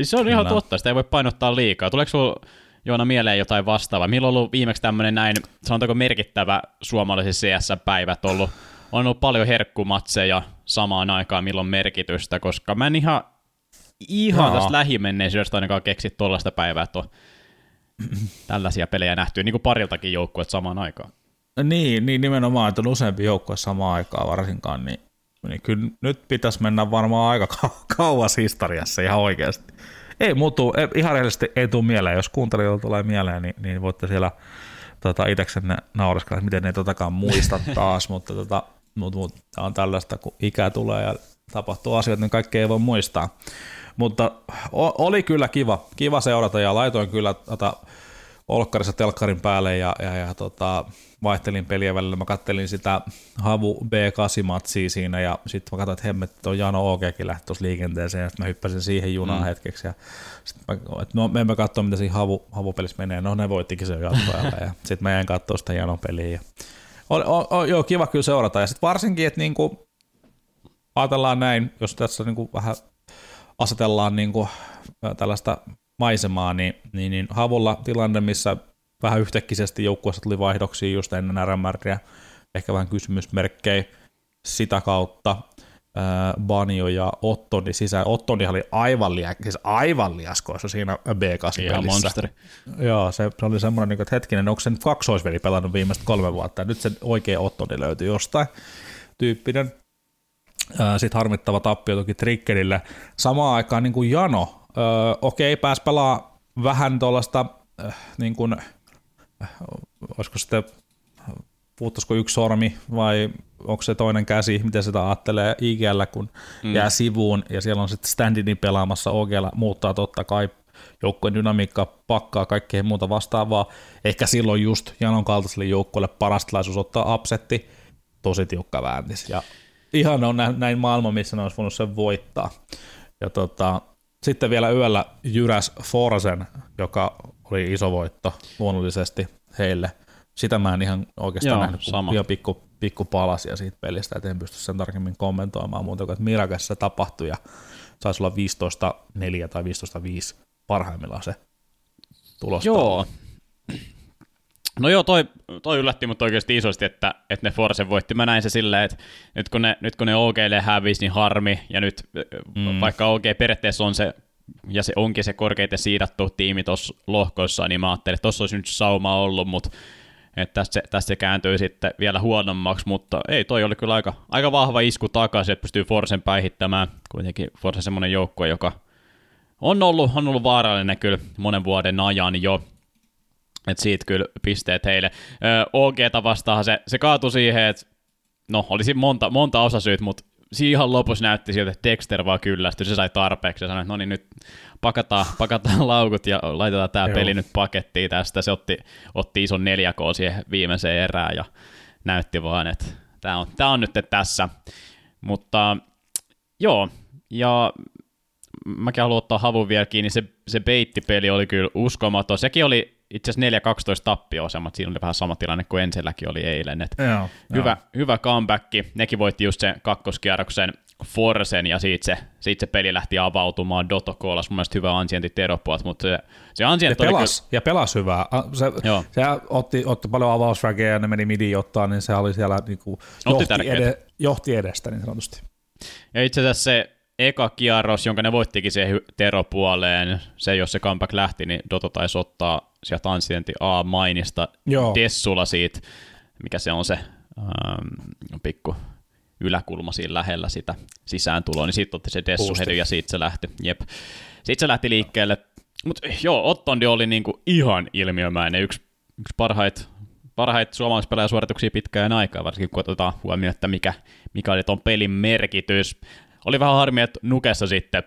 se on ihan totta, sitä ei voi painottaa liikaa. Tuleeko sinulla Joona mieleen jotain vastaavaa? Milloin on ollut viimeksi tämmöinen näin, sanotaanko merkittävä suomalaisissa CS-päivät ollut? On ollut paljon herkkumatseja samaan aikaan, milloin merkitystä, koska mä en ihan, ihan no. tästä lähimenneisyydestä ainakaan keksi tuollaista päivää, että on tällaisia pelejä nähty, niin kuin pariltakin joukkueet samaan aikaan. Niin, niin nimenomaan, että on useampi joukkue samaan aikaan varsinkaan, niin niin kyllä nyt pitäisi mennä varmaan aika kauas historiassa ihan oikeasti. Ei muutu, ei, ihan rehellisesti ei tule mieleen. Jos kuuntelijoilla tulee mieleen, niin, niin voitte siellä tota, itseksenne naureskella, että miten ei totakaan muista taas, mutta tota, mut, mut, on tällaista, kun ikä tulee ja tapahtuu asioita, niin kaikki ei voi muistaa. Mutta o, oli kyllä kiva, kiva seurata ja laitoin kyllä tota, olkkarissa telkkarin päälle ja, ja, ja tota, vaihtelin peliä välillä. Mä kattelin sitä Havu B8-matsia siinä ja sitten mä katsoin, että hemmet, tuo Jano OGkin lähti tuossa liikenteeseen ja sitten mä hyppäsin siihen junaan mm. hetkeksi ja sitten mä, että no, me emme katsoa, mitä siinä Havu, Havu-pelissä menee. No ne voittikin sen jatkoajalla ja sitten mä jäin katsoa sitä Janon peliä. Ja oli, o, o, joo, kiva kyllä seurata ja sitten varsinkin, että niinku, ajatellaan näin, jos tässä niinku vähän asetellaan niinku, tällaista maisemaa, niin, niin, niin Havulla tilanne, missä vähän yhtäkkisesti joukkueessa tuli vaihdoksia just ennen RMRiä, ehkä vähän kysymysmerkkejä sitä kautta. Banio ja Ottoni sisään. Ottoni oli aivan, lia, siis aivan liaskoissa siinä B8-pelissä. Joo, se, se oli semmoinen, niin että hetkinen, onko se nyt kaksoisveli pelannut viimeiset kolme vuotta, ja nyt se oikea Ottoni löytyi jostain tyyppinen. Sitten harmittava tappio toki Triggerille. Samaan aikaan niin kuin Jano, öö, okei, pääs pelaa vähän tuollaista, äh, niin kuin, äh, olisiko sitten, puuttuisiko yksi sormi vai onko se toinen käsi, miten sitä ajattelee IGL, kun mm. jää sivuun ja siellä on sitten standini pelaamassa OGL, muuttaa totta kai joukkueen dynamiikka, pakkaa kaikkea muuta vastaavaa. Ehkä silloin just Janon kaltaiselle joukkueelle paras tilaisuus ottaa upsetti, tosi tiukka vääntis. Ja ihan on näin maailma, missä ne olisi voinut sen voittaa. Ja tota, sitten vielä yöllä jyräs Forsen, joka oli iso voitto luonnollisesti heille. Sitä mä en ihan oikeastaan Joo, nähnyt sama. ihan pikku, pikku palasia siitä pelistä, että en pysty sen tarkemmin kommentoimaan muuta kuin, että Mirakassa tapahtui ja saisi olla 15-4 tai 15-5 parhaimmillaan se tulos. Joo. No joo, toi, toi yllätti mut oikeasti isosti, että, että ne Force voitti. Mä näin se silleen, että nyt kun ne, nyt kun ne OGlle hävisi, niin harmi, ja nyt mm. vaikka OG periaatteessa on se, ja se onkin se korkeiten siidattu tiimi tuossa lohkoissa, niin mä ajattelin, että tuossa olisi nyt sauma ollut, mutta että tästä, se, tästä se kääntyy sitten vielä huonommaksi, mutta ei, toi oli kyllä aika, aika vahva isku takaisin, että pystyy Forcen päihittämään. Kuitenkin Force semmoinen joukkue, joka on ollut, on ollut vaarallinen kyllä monen vuoden ajan jo. Et siitä kyllä pisteet heille. OGta vastaan se, se kaatui siihen, että no olisi monta, monta osasyyt, mutta ihan lopussa näytti siltä, että Dexter vaan kyllästyi, se sai tarpeeksi ja sanoi, että no niin nyt pakataan, pakataan laukut ja laitetaan tämä peli nyt pakettiin tästä. Se otti, otti ison 4K siihen viimeiseen erään ja näytti vaan, että tämä on, tämä on nyt tässä. Mutta joo, ja mäkin haluan ottaa havun vielä kiinni, se, se beittipeli oli kyllä uskomaton. Sekin oli itse asiassa 4-12 tappioasemat, siinä oli vähän sama tilanne kuin Enselläkin oli eilen. Et joo, hyvä, joo. hyvä comeback, nekin voitti just sen kakkoskierroksen Forsen, ja siitä se, siitä se peli lähti avautumaan. Dotto koolas mun mielestä hyvä ansienti Teropuolta, mutta se, se ansienti ja pelas, kyllä... Ja pelas hyvää. Se, se otti, otti paljon avausväkeä ja ne meni midi ottaa, niin se oli siellä niin kuin johti, ed- johti edestä niin sanotusti. Ja itse asiassa se eka kierros, jonka ne voittikin siihen Tero-puoleen, se jos se comeback lähti, niin Doto taisi ottaa sieltä Ancienti A-mainista Joo. Dessulla siitä, mikä se on se ähm, pikku yläkulma siinä lähellä sitä sisääntuloa, niin sitten otti se Dessu heti ja siitä se lähti. Jep. Sitten se lähti liikkeelle. Mutta joo, Ottondi oli niinku ihan ilmiömäinen, yksi, yksi parhait, parhait suomalaispelaajasuorituksia pitkään aikaa, varsinkin kun otetaan huomioon, että mikä, mikä oli tuon pelin merkitys. Oli vähän harmi, että Nukessa sitten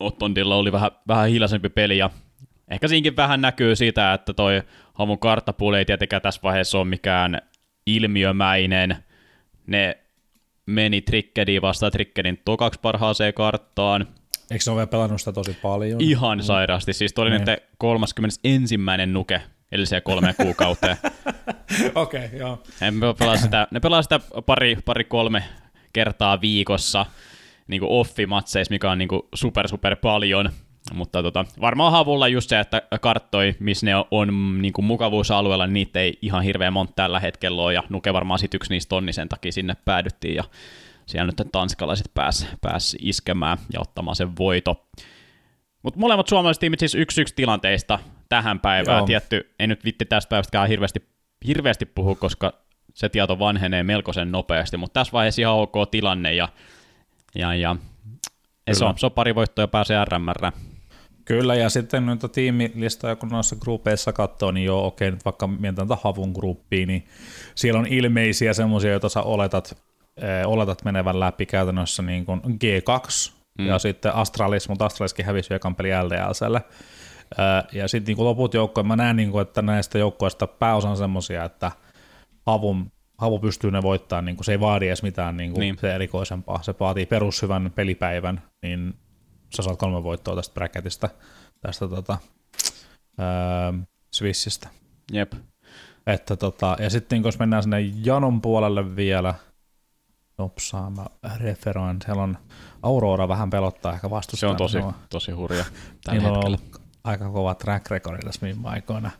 Ottondilla oli vähän, vähän hiljaisempi peli ja ehkä siinkin vähän näkyy sitä, että toi Hamun karttapuoli ei tietenkään tässä vaiheessa ole mikään ilmiömäinen. Ne meni Trickediin vastaan Trickedin tokaksi parhaaseen karttaan. Eikö se ole vielä pelannut sitä tosi paljon? Ihan mm. sairaasti. Siis toi oli niin. nyt 31. nuke edelliseen kolmeen kuukauteen. Okei, okay, joo. Ne pelaa sitä, ne pelaa sitä pari, pari kolme kertaa viikossa niin kuin offimatseissa, mikä on niin kuin super super paljon, mutta tota, varmaan havulla just se, että karttoi, missä ne on, on niin kuin mukavuusalueella, niin niitä ei ihan hirveän monta tällä hetkellä ole, ja Nuke varmaan sitten yksi niistä tonni sen takia sinne päädyttiin, ja siellä nyt tanskalaiset pääs, pääs iskemään ja ottamaan sen voito. Mutta molemmat suomalaiset tiimit siis yksi yksi tilanteista tähän päivään. Joo. Tietty, ei nyt vitti tästä päivästäkään hirveästi, hirveästi puhu, koska se tieto vanhenee melkoisen nopeasti, mutta tässä vaiheessa ihan ok tilanne, ja ja, ja se on, se on pari voittoa ja pääsee RMR. Kyllä, ja sitten noita tiimilistoja, kun noissa gruppeissa katsoo, niin joo, okei, nyt vaikka mietitään tätä havun gruppiin, niin siellä on ilmeisiä semmoisia, joita sä oletat, äh, oletat menevän läpi käytännössä niin kuin G2, mm. ja sitten Astralis, mutta Astraliskin hävisi ekan peli LDLClle. Äh, ja sitten niin loput joukkoja, mä näen, niin kuin, että näistä joukkoista pääosan semmoisia, että havun Havu pystyy ne voittamaan, niin kuin se ei vaadi edes mitään niin kuin niin. se erikoisempaa. Se vaatii perushyvän pelipäivän, niin sä saat kolme voittoa tästä bracketista, tästä tota, ää, Swissistä. Jep. Että tota, ja sitten jos mennään sinne Janon puolelle vielä, nopsaa, mä referoin, siellä on Aurora vähän pelottaa ehkä vastustaa. Se on tosi, tosi hurja tällä hetkellä. On aika kova track record tässä viime aikoina.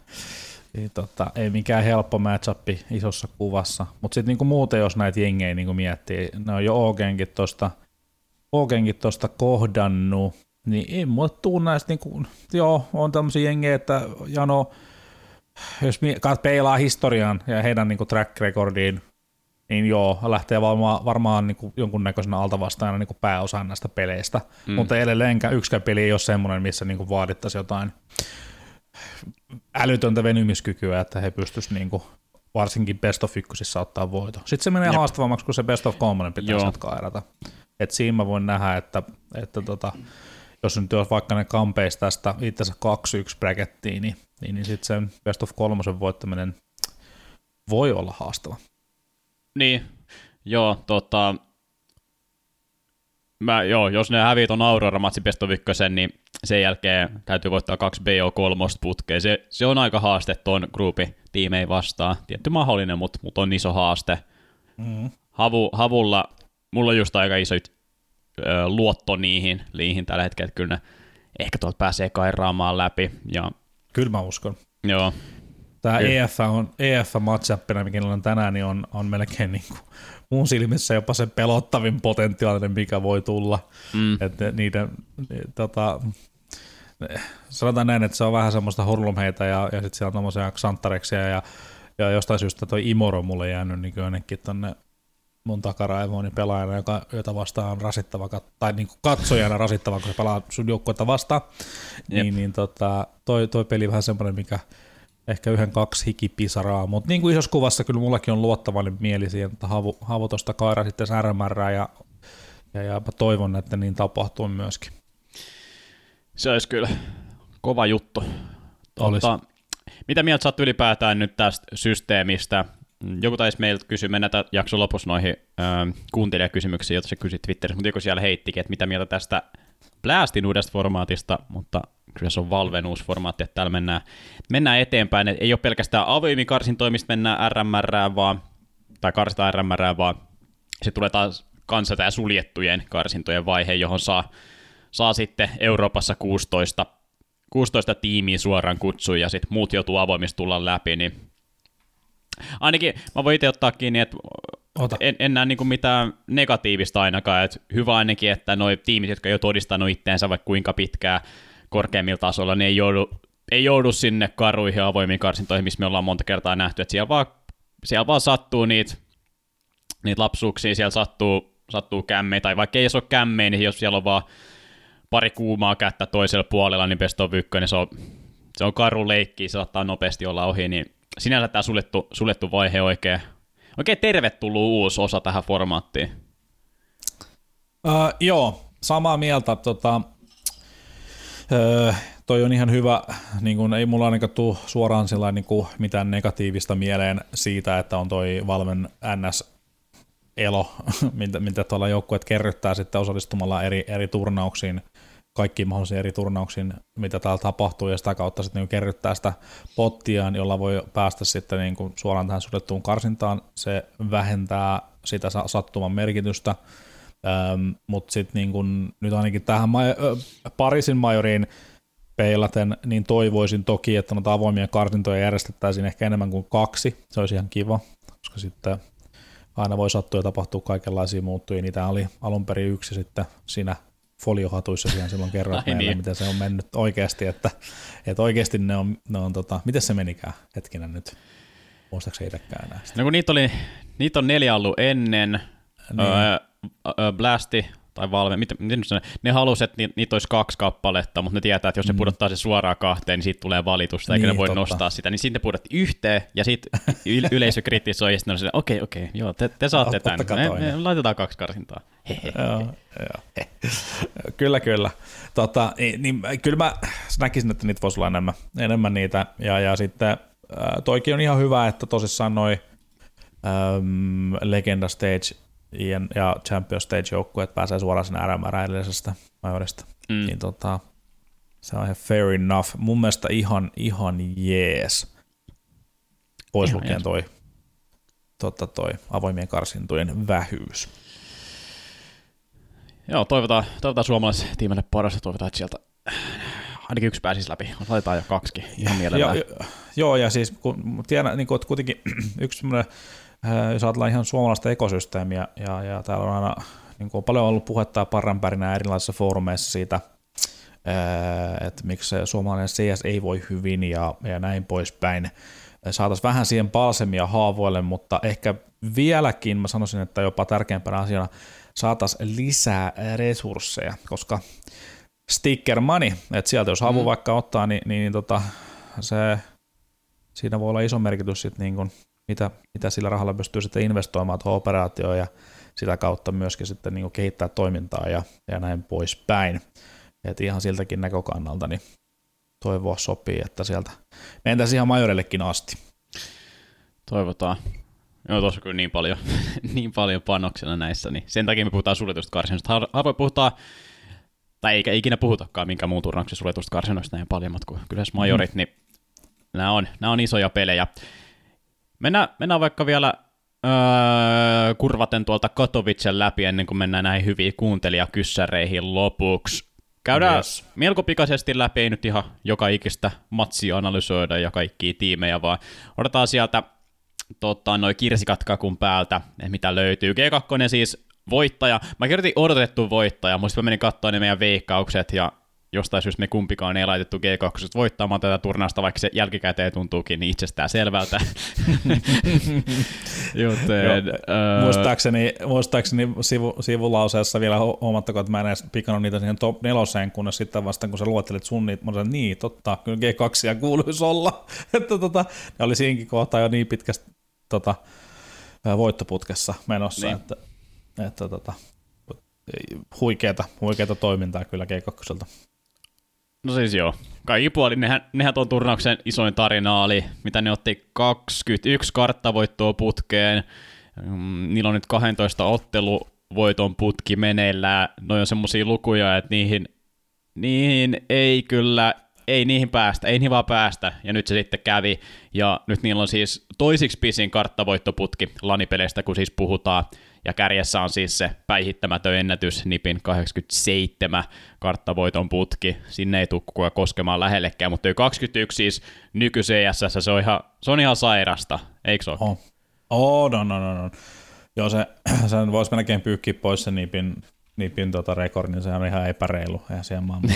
Niin, tota, ei mikään helppo matchup isossa kuvassa, mutta sitten niinku muuten, jos näitä jengejä niinku miettii, ne on jo Ogenkin tuosta Ogenkin tosta kohdannut, niin ei mulle tuu näistä, niinku, joo, on tämmöisiä jengejä, että Jano, jos peilaa historiaan ja heidän niinku track recordiin, niin joo, lähtee varmaan, varmaan niin kuin jonkunnäköisenä altavastaajana niin pääosaan näistä peleistä, mm. mutta edelleenkään yksikään peli ei ole semmoinen, missä niin kuin vaadittaisiin jotain älytöntä venymiskykyä, että he pystyisivät niin kuin varsinkin best of ykkösissä ottaa voito. Sitten se menee Jep. haastavammaksi, kun se best of kolmonen pitää jatkaa erätä. Et siinä mä voin nähdä, että, että tota, jos nyt olisi vaikka ne kampeis tästä itse 2-1 brackettiin, niin, niin, niin sitten sen best of kolmosen voittaminen voi olla haastava. Niin, joo, tota, mä, joo, jos ne hävii ton Aurora-matsi ykkösen, niin sen jälkeen täytyy voittaa kaksi BO3 putkeen. Se, se on aika haaste tuon gruupi tiimei vastaan. Tietty mahdollinen, mutta mut on iso haaste. Mm. Havu, havulla, mulla on just aika iso ö, luotto niihin, niihin tällä hetkellä, että kyllä ne ehkä tuolta pääsee kairaamaan läpi. Ja, kyllä mä uskon. Joo. Tämä EF on EF matchappina, mikä on tänään, niin on, on melkein niin kuin mun silmissä jopa se pelottavin potentiaalinen, mikä voi tulla. Mm. Että niiden, tota, sanotaan näin, että se on vähän semmoista hurlumheitä ja, ja sitten siellä on tommosia xantareksia ja, ja jostain syystä toi Imoro mulle jäänyt niin ainakin tonne mun takaraivooni pelaajana, joka, jota vastaan on rasittava, tai niin kuin katsojana rasittava, kun se pelaa sun joukkuetta vastaan, niin, niin tota, toi, toi peli vähän semmoinen, mikä ehkä yhden kaksi hikipisaraa, mutta niin kuin isossa kuvassa kyllä mullakin on luottavainen mieli siihen, että havu, havu tuosta kaira sitten särmärää ja, ja, ja toivon, että niin tapahtuu myöskin. Se olisi kyllä kova juttu. Tuota, mitä mieltä saat ylipäätään nyt tästä systeemistä? Joku taisi meiltä kysyä, mennään jakson lopussa noihin äh, kuuntelijakysymyksiin, joita se kysyi Twitterissä, mutta joku siellä heittikin, että mitä mieltä tästä Blastin uudesta formaatista, mutta kyllä se on Valven uusi formaatti, että täällä mennään, mennään eteenpäin. Et ei ole pelkästään avoimin karsintoimista mennään RMR, vaan, tai karsitaan RMR, vaan se tulee taas kanssa tämä suljettujen karsintojen vaihe, johon saa, saa sitten Euroopassa 16, 16 tiimiä suoraan kutsuja ja sitten muut joutuu avoimista tulla läpi, niin ainakin mä voin itse ottaa kiinni, että Ota. En, en näe niin mitään negatiivista ainakaan, että hyvä ainakin, että nuo tiimit, jotka ei ole todistanut itteensä vaikka kuinka pitkää korkeammilla tasolla, niin ei joudu, ei joudu sinne karuihin avoimiin karsintoihin, missä me ollaan monta kertaa nähty, että siellä vaan, siellä vaan sattuu niitä, niitä lapsuuksia, siellä sattuu, sattuu kämmejä, tai vaikka ei edes ole kämmejä, niin jos siellä on vaan pari kuumaa kättä toisella puolella, niin best of niin se on, se on karu leikki, se saattaa nopeasti olla ohi, niin sinänsä tämä suljettu, suljettu vaihe oikein, oikein tervetullut uusi osa tähän formaattiin. Uh, joo, samaa mieltä. Tota, Öö, toi on ihan hyvä, niin kun, ei mulla ainakaan tule suoraan niin kuin mitään negatiivista mieleen siitä, että on toi Valmen NS elo, mitä, mitä tuolla joukkueet kerryttää sitten osallistumalla eri, eri turnauksiin, kaikkiin mahdollisiin eri turnauksiin, mitä täällä tapahtuu, ja sitä kautta sitten niin kerryttää sitä pottiaan, jolla voi päästä sitten niin kuin suoraan tähän suljettuun karsintaan. Se vähentää sitä sattuman merkitystä, Ähm, Mutta sitten niin nyt ainakin tähän ma- Pariisin majoriin peilaten, niin toivoisin toki, että noita avoimia kartintoja järjestettäisiin ehkä enemmän kuin kaksi. Se olisi ihan kiva, koska sitten aina voi sattua ja tapahtua kaikenlaisia muuttuja. Niitä oli alun perin yksi sitten siinä foliohatuissa siihen silloin kerroit meille, niin. miten se on mennyt oikeasti, että, että oikeasti ne on, ne on tota, miten se menikään hetkinen nyt, muistaakseni itsekään enää No kun niitä, oli, niitä on neljä ollut ennen, niin. öö, Blasti tai Valve, miten, miten ne, ne halusivat, että niitä, niitä olisi kaksi kappaletta, mutta ne tietää, että jos ne mm. pudottaa se suoraan kahteen, niin siitä tulee valitusta, eikä niin, ne voi totta. nostaa sitä. Niin sitten ne pudotti yhteen, ja sitten yleisö kritisoi, ja sitten on okei, okei, okay, joo, te, te saatte oh, tämän. Me, me, laitetaan kaksi karsintaa. joo, joo. kyllä, kyllä. Tota, niin, niin, kyllä mä näkisin, että niitä voisi olla enemmän, enemmän niitä, ja, ja sitten toikin on ihan hyvä, että tosissaan noi ähm, Legenda Stage ja Champions Stage-joukkueet pääsee suoraan sinne RMR edellisestä majorista. Mm. Niin tota, se on ihan fair enough. Mun mielestä ihan, ihan jees. Pois ihan lukien jees. toi, tota toi avoimien karsintojen vähyys. Joo, toivotaan, toivotaan suomalaistiimille parasta, toivotaan, että sieltä ainakin yksi pääsisi läpi. Laitetaan jo kaksi ihan mielellään. Joo, joo, ja siis kun tiedän, niin kun, että kuitenkin yksi semmoinen jos ajatellaan ihan suomalaista ekosysteemiä, ja, ja täällä on aina niin kuin on paljon ollut puhetta parranpärinä erilaisissa foorumeissa siitä, äh, että miksi suomalainen CS ei voi hyvin ja, ja näin poispäin. saataisiin vähän siihen palsemia haavoille, mutta ehkä vieläkin mä sanoisin, että jopa tärkeämpänä asiana saataisiin lisää resursseja, koska sticker money, että sieltä jos havu mm. vaikka ottaa, niin, niin, niin tota, se, siinä voi olla iso merkitys sit niin kuin, mitä, mitä sillä rahalla pystyy sitten investoimaan tuohon operaatioon ja sitä kautta myöskin sitten niin kehittää toimintaa ja, ja näin poispäin. Et ihan siltäkin näkökannalta niin toivoa sopii, että sieltä mentäisiin ihan majorellekin asti. Toivotaan. Joo, tuossa kyllä niin paljon, niin paljon panoksena näissä, niin sen takia me puhutaan suljetusta karsinnoista. Harvoin puhutaan, tai eikä ikinä puhutakaan minkä muun turnauksen suljetusta karsinnoista näin paljon, mutta kyllä majorit, mm. niin nämä on, nämä on isoja pelejä. Mennään, mennään vaikka vielä öö, kurvaten tuolta Katowicen läpi ennen kuin mennään näihin hyviin kuuntelijakyssäreihin lopuksi. Käydään yes. melko pikaisesti läpi, ei nyt ihan joka ikistä matsia analysoida ja kaikkia tiimejä, vaan odotetaan sieltä tota, noin kirsikat kakun päältä, mitä löytyy. G2 siis voittaja. Mä kirjoitin odotettu voittaja, mutta mä menin katsoa ne meidän veikkaukset ja jostain syystä me kumpikaan ei laitettu G2 voittamaan tätä turnausta, vaikka se jälkikäteen tuntuukin niin itsestään selvältä. Joten, uh... muistaakseni, muistaakseni sivu, sivulauseessa vielä huomattakoon, että mä en edes pikannut niitä siihen top neloseen, kunnes sitten vasta kun sä luettelit sun niitä, mä sanoin, niin totta, kyllä G2 kuuluisi olla. että tota, ne oli siinkin kohtaa jo niin pitkästä tota, voittoputkessa menossa, niin. että, että tota, huikeeta, huikeeta toimintaa kyllä G2. No siis joo. Kaikki puoli, nehän, nehän tuon turnauksen isoin tarina oli, mitä ne otti 21 karttavoittoa putkeen. Mm, niillä on nyt 12 otteluvoiton putki meneillään. Noin on semmosia lukuja, että niihin, niihin ei kyllä ei niihin päästä, ei niihin vaan päästä, ja nyt se sitten kävi, ja nyt niillä on siis toisiksi pisin karttavoittoputki lanipeleistä, kun siis puhutaan, ja kärjessä on siis se päihittämätön ennätys, Nipin 87 karttavoiton putki, sinne ei koko koskemaan lähellekään, mutta 21 siis nyky CSS, se on ihan, se on ihan sairasta, eikö se ole? Oh. oh, no, no, no, no. Joo, se, sen voisi melkein pyykkiä pois se Nipin Nipin tota rekordin, niin sehän on ihan epäreilu. Eihän siellä maailman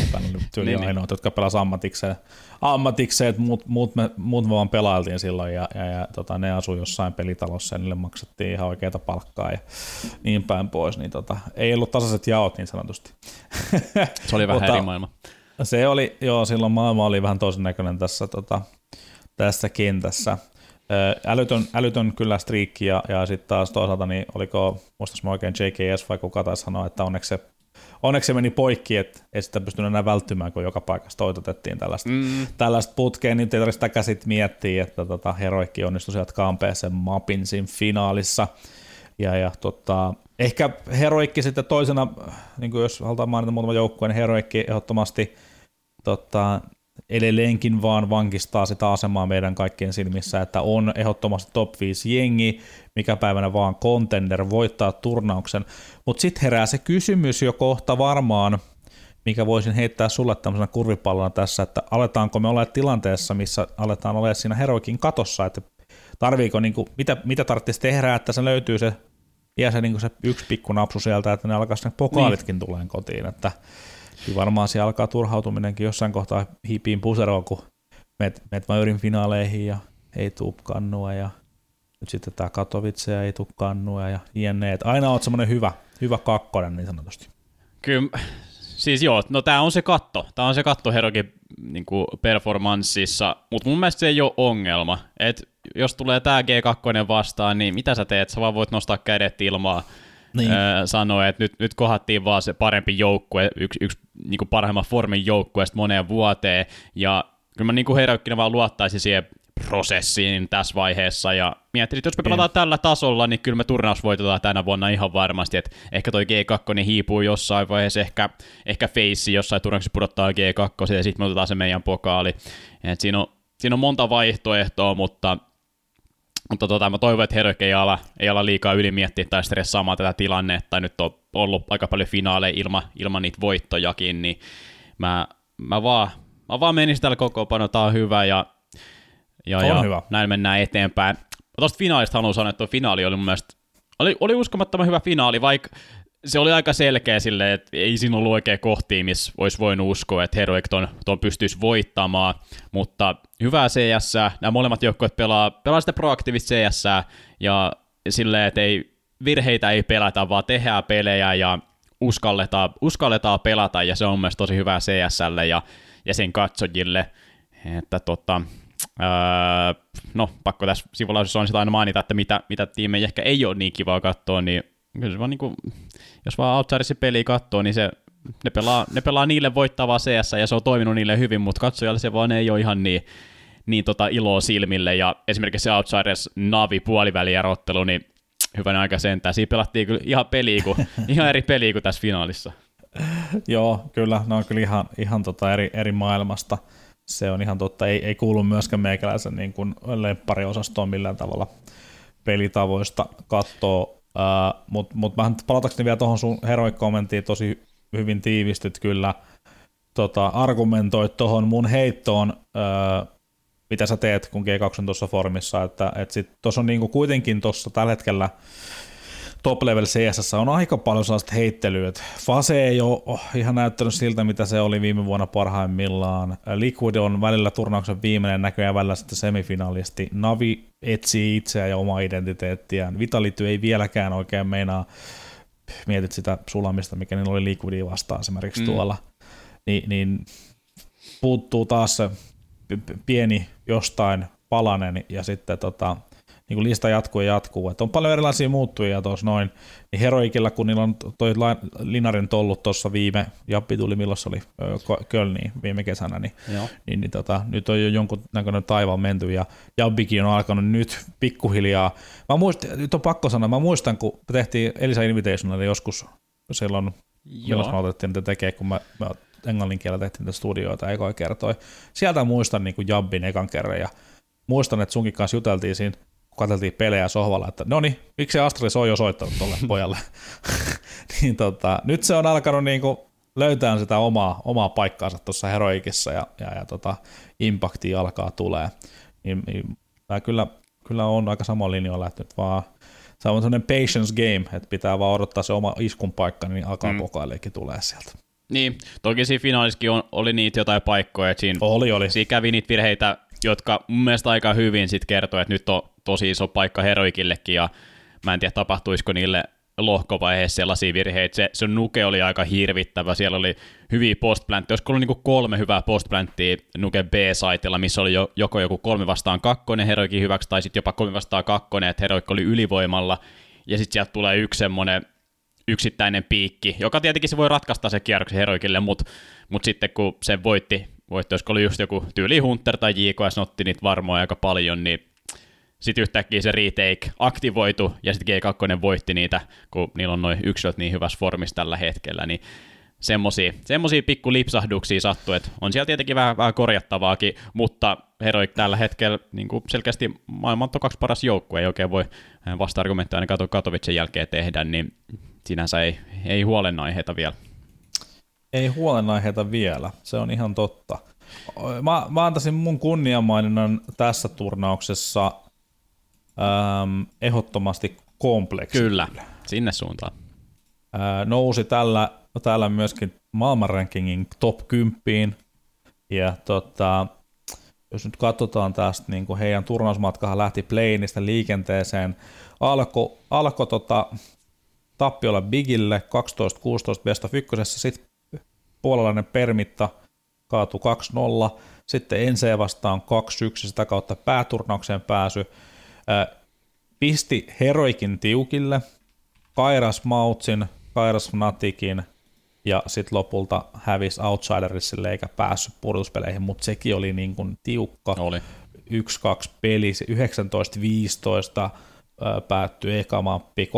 tyyli niin, niin, ainoat, jotka pelasivat ammatikseen. Ammatikseen, että muut, muut, me, muut vaan pelailtiin silloin ja, ja, ja tota, ne asui jossain pelitalossa ja niille maksettiin ihan oikeita palkkaa ja niin päin pois. Niin tota, ei ollut tasaiset jaot niin sanotusti. Se oli vähän eri maailma. Se oli, joo, silloin maailma oli vähän toisen näköinen tässä, tota, tässä kentässä. Älytön, älytön kyllä striikki ja, ja sitten taas toisaalta, niin oliko, muistas mä oikein JKS vai kuka taisi sanoa, että onneksi se, onneksi se meni poikki, että ei sitä pystynyt enää välttymään, kun joka paikassa toitotettiin tällaista, mm. tällaista putkea, niin ei tarvitse sitä käsit miettiä, että tota, Heroikki onnistui sieltä kampeeseen mapin siinä finaalissa. Ja, ja tota, ehkä Heroikki sitten toisena, niin kuin jos halutaan mainita muutama joukkue, niin Heroikki ehdottomasti tota, edelleenkin vaan vankistaa sitä asemaa meidän kaikkien silmissä, että on ehdottomasti top 5 jengi, mikä päivänä vaan contender voittaa turnauksen. Mutta sitten herää se kysymys jo kohta varmaan, mikä voisin heittää sulle tämmöisenä kurvipallona tässä, että aletaanko me olla tilanteessa, missä aletaan olla siinä heroikin katossa, että tarviiko, niin kuin, mitä, mitä tarvitsisi tehdä, että se löytyy se, ja se, niin se yksi pikku napsu sieltä, että ne alkaa ne pokaalitkin niin. tulee kotiin, että Kyllä varmaan siellä alkaa turhautuminenkin jossain kohtaa hiipiin puseroa, kun meet, meet Majorin finaaleihin ja ei tuu kannua ja nyt sitten tämä Katowice ei tuu kannua ja jne. Et aina oot semmoinen hyvä, hyvä kakkonen niin sanotusti. Kyllä, siis joo, no tämä on se katto. Tämä on se katto Herokin niin performanssissa, mutta mun mielestä se ei ole ongelma. Et jos tulee tämä G2 vastaan, niin mitä sä teet? Sä vaan voit nostaa kädet ilmaa niin. öö, sanoi, että nyt, nyt kohattiin vaan se parempi joukkue, yksi, yksi niin kuin parhaimman formin joukkueesta moneen vuoteen, ja kyllä mä niin kuin Heroikkinen vaan luottaisin siihen prosessiin tässä vaiheessa, ja miettii, että jos me pelataan mm. tällä tasolla, niin kyllä me turnaus voitetaan tänä vuonna ihan varmasti, että ehkä toi G2 hiipuu jossain vaiheessa, ehkä, ehkä Face jossain turnauksessa pudottaa G2, ja sitten me otetaan se meidän pokaali, et siinä on, siinä on monta vaihtoehtoa, mutta mutta tota, mä toivon, että Heroic ei ala, ei ala liikaa ylimiettiä tai stressaamaan tätä tilannetta. Nyt on ollut aika paljon finaaleja ilman, ilman niitä voittojakin, niin mä, mä, vaan, mä vaan menisin tällä koko pano, tää on hyvä ja, ja, on ja hyvä. näin mennään eteenpäin. Tuosta finaalista haluan sanoa, että tuo finaali oli mun mielestä oli, oli uskomattoman hyvä finaali, vaikka se oli aika selkeä sille, että ei siinä ollut oikein kohtia, missä olisi voinut uskoa, että Heroic ton, ton pystyisi voittamaan, mutta hyvää CS, nämä molemmat joukkueet pelaa, pelaa sitä proaktiivista CS, ja silleen, että ei, virheitä ei pelätä, vaan tehdään pelejä ja uskalletaan, uskalletaan pelata, ja se on myös tosi hyvää CSlle ja, ja sen katsojille, että tota, öö, no pakko tässä sivulaisuudessa on sitä aina mainita, että mitä, mitä tiimejä ehkä ei ole niin kivaa katsoa, niin kyllä se vaan niin kuin, jos vaan Outsidersin peli katsoo, niin se, ne, pelaa, ne pelaa niille voittavaa CS ja se on toiminut niille hyvin, mutta katsojalle se vaan ei ole ihan niin, niin tota iloa silmille, ja esimerkiksi se Outsiders Navi puolivälierottelu, niin hyvän aika sentään. Siinä pelattiin kyllä ihan peliä kuin, ihan eri peliä kuin tässä finaalissa. Joo, kyllä, ne on kyllä ihan, ihan tota eri, eri maailmasta. Se on ihan totta, ei, ei kuulu myöskään meikäläisen niin kuin lemppariosastoon millään tavalla pelitavoista katsoa, uh, mutta mut vähän palatakseni vielä tuohon sun heroikkomenttiin tosi hyvin tiivistyt kyllä, tota, argumentoit tuohon mun heittoon, uh, mitä sä teet, kun G2 on tuossa formissa, että et sit tuossa on niinku kuitenkin tuossa tällä hetkellä top level CSS on aika paljon sellaista heittelyä, Fase ei ole ihan näyttänyt siltä, mitä se oli viime vuonna parhaimmillaan. Liquid on välillä turnauksen viimeinen näköjään välillä sitten semifinalisti. Navi etsii itseään ja omaa identiteettiään. Vitality ei vieläkään oikein meinaa, mietit sitä sulamista, mikä niillä oli Liquidia vastaan esimerkiksi mm. tuolla, niin, niin puuttuu taas se pieni jostain palanen ja sitten tota, niin kuin lista jatkuu ja jatkuu. Et on paljon erilaisia muuttujia tuossa noin. Niin Heroikilla, kun niillä on toi Linarin tollut tuossa viime, Jappi tuli milloin se oli Kölniin viime kesänä, niin, niin, niin tota, nyt on jo jonkun näköinen taivaan menty ja Jabbikin on alkanut nyt pikkuhiljaa. Mä muistin, nyt on pakko sanoa, mä muistan kun tehtiin Elisa Invitational joskus silloin, milloin me otettiin niitä tekee, kun mä, mä englannin kielellä tehtiin niitä studioita ekoi kertoi. Sieltä muistan niin kuin Jabbin ekan kerran ja muistan, että sunkin kanssa juteltiin siinä kun katseltiin pelejä sohvalla, että no niin, miksi Astralis on jo soittanut tuolle pojalle. niin tota, nyt se on alkanut niinku löytää sitä omaa, omaa paikkaansa tuossa Heroikissa ja, ja, ja tota, impakti alkaa tulee. Niin, niin, tämä kyllä, kyllä on aika sama linja lähtenyt, vaan se on sellainen patience game, että pitää vaan odottaa se oma iskun paikka, niin alkaa mm. pokaaleekin tulee sieltä. Niin, toki siinä finaalissakin on, oli niitä jotain paikkoja, että siinä, oli, oli. siinä kävi niitä virheitä, jotka mun mielestä aika hyvin sitten kertoo, että nyt on tosi iso paikka Heroikillekin, ja mä en tiedä tapahtuisiko niille lohkovaiheessa sellaisia virheitä. Se, se nuke oli aika hirvittävä, siellä oli hyviä postplantteja, olisiko ollut niinku kolme hyvää postplanttia nuke B-saitilla, missä oli jo, joko joku kolme vastaan kakkonen Heroikin hyväksi, tai sitten jopa kolme vastaan kakkonen, että Heroik oli ylivoimalla, ja sitten sieltä tulee yksi semmoinen yksittäinen piikki, joka tietenkin se voi ratkaista se kierroksen Heroikille, mutta mut sitten kun se voitti, voitti, olisiko ollut just joku tyyli Hunter tai JKS, otti niitä varmoja aika paljon, niin sitten yhtäkkiä se retake aktivoitu, ja sitten G2 voitti niitä, kun niillä on noin yksilöt niin hyvässä formissa tällä hetkellä, niin semmosia, semmosia pikku lipsahduksia sattuu, että on siellä tietenkin vähän, vähän korjattavaakin, mutta Heroic tällä hetkellä niin kuin selkeästi maailman kaksi paras joukkue, ei oikein voi vasta-argumentteja ainakaan Katovitsen jälkeen tehdä, niin sinänsä ei, ei huolenaiheita vielä. Ei huolenaiheita vielä, se on ihan totta. Mä, mä antaisin mun kunniamaininnan tässä turnauksessa ähm, ehdottomasti kompleksi. Kyllä, sinne suuntaan. Äh, nousi tällä, tällä myöskin maailmanrankingin top 10. Ja tota, jos nyt katsotaan tästä, niin kuin heidän turnausmatkahan lähti Plainista liikenteeseen, alkoi alko, tota, tappiolla Bigille 12-16 best of ykkösessä, sitten puolalainen Permitta kaatui 2-0, sitten Ense vastaan 2-1, sitä kautta pääturnaukseen pääsy, pisti Heroikin tiukille, Kairas Mautsin, Kairas Fnatikin ja sitten lopulta hävisi Outsidersille eikä päässyt pudotuspeleihin, mutta sekin oli niin kuin tiukka. Oli. 1-2 peli, 19-15 päättyi eka mappi, 13-16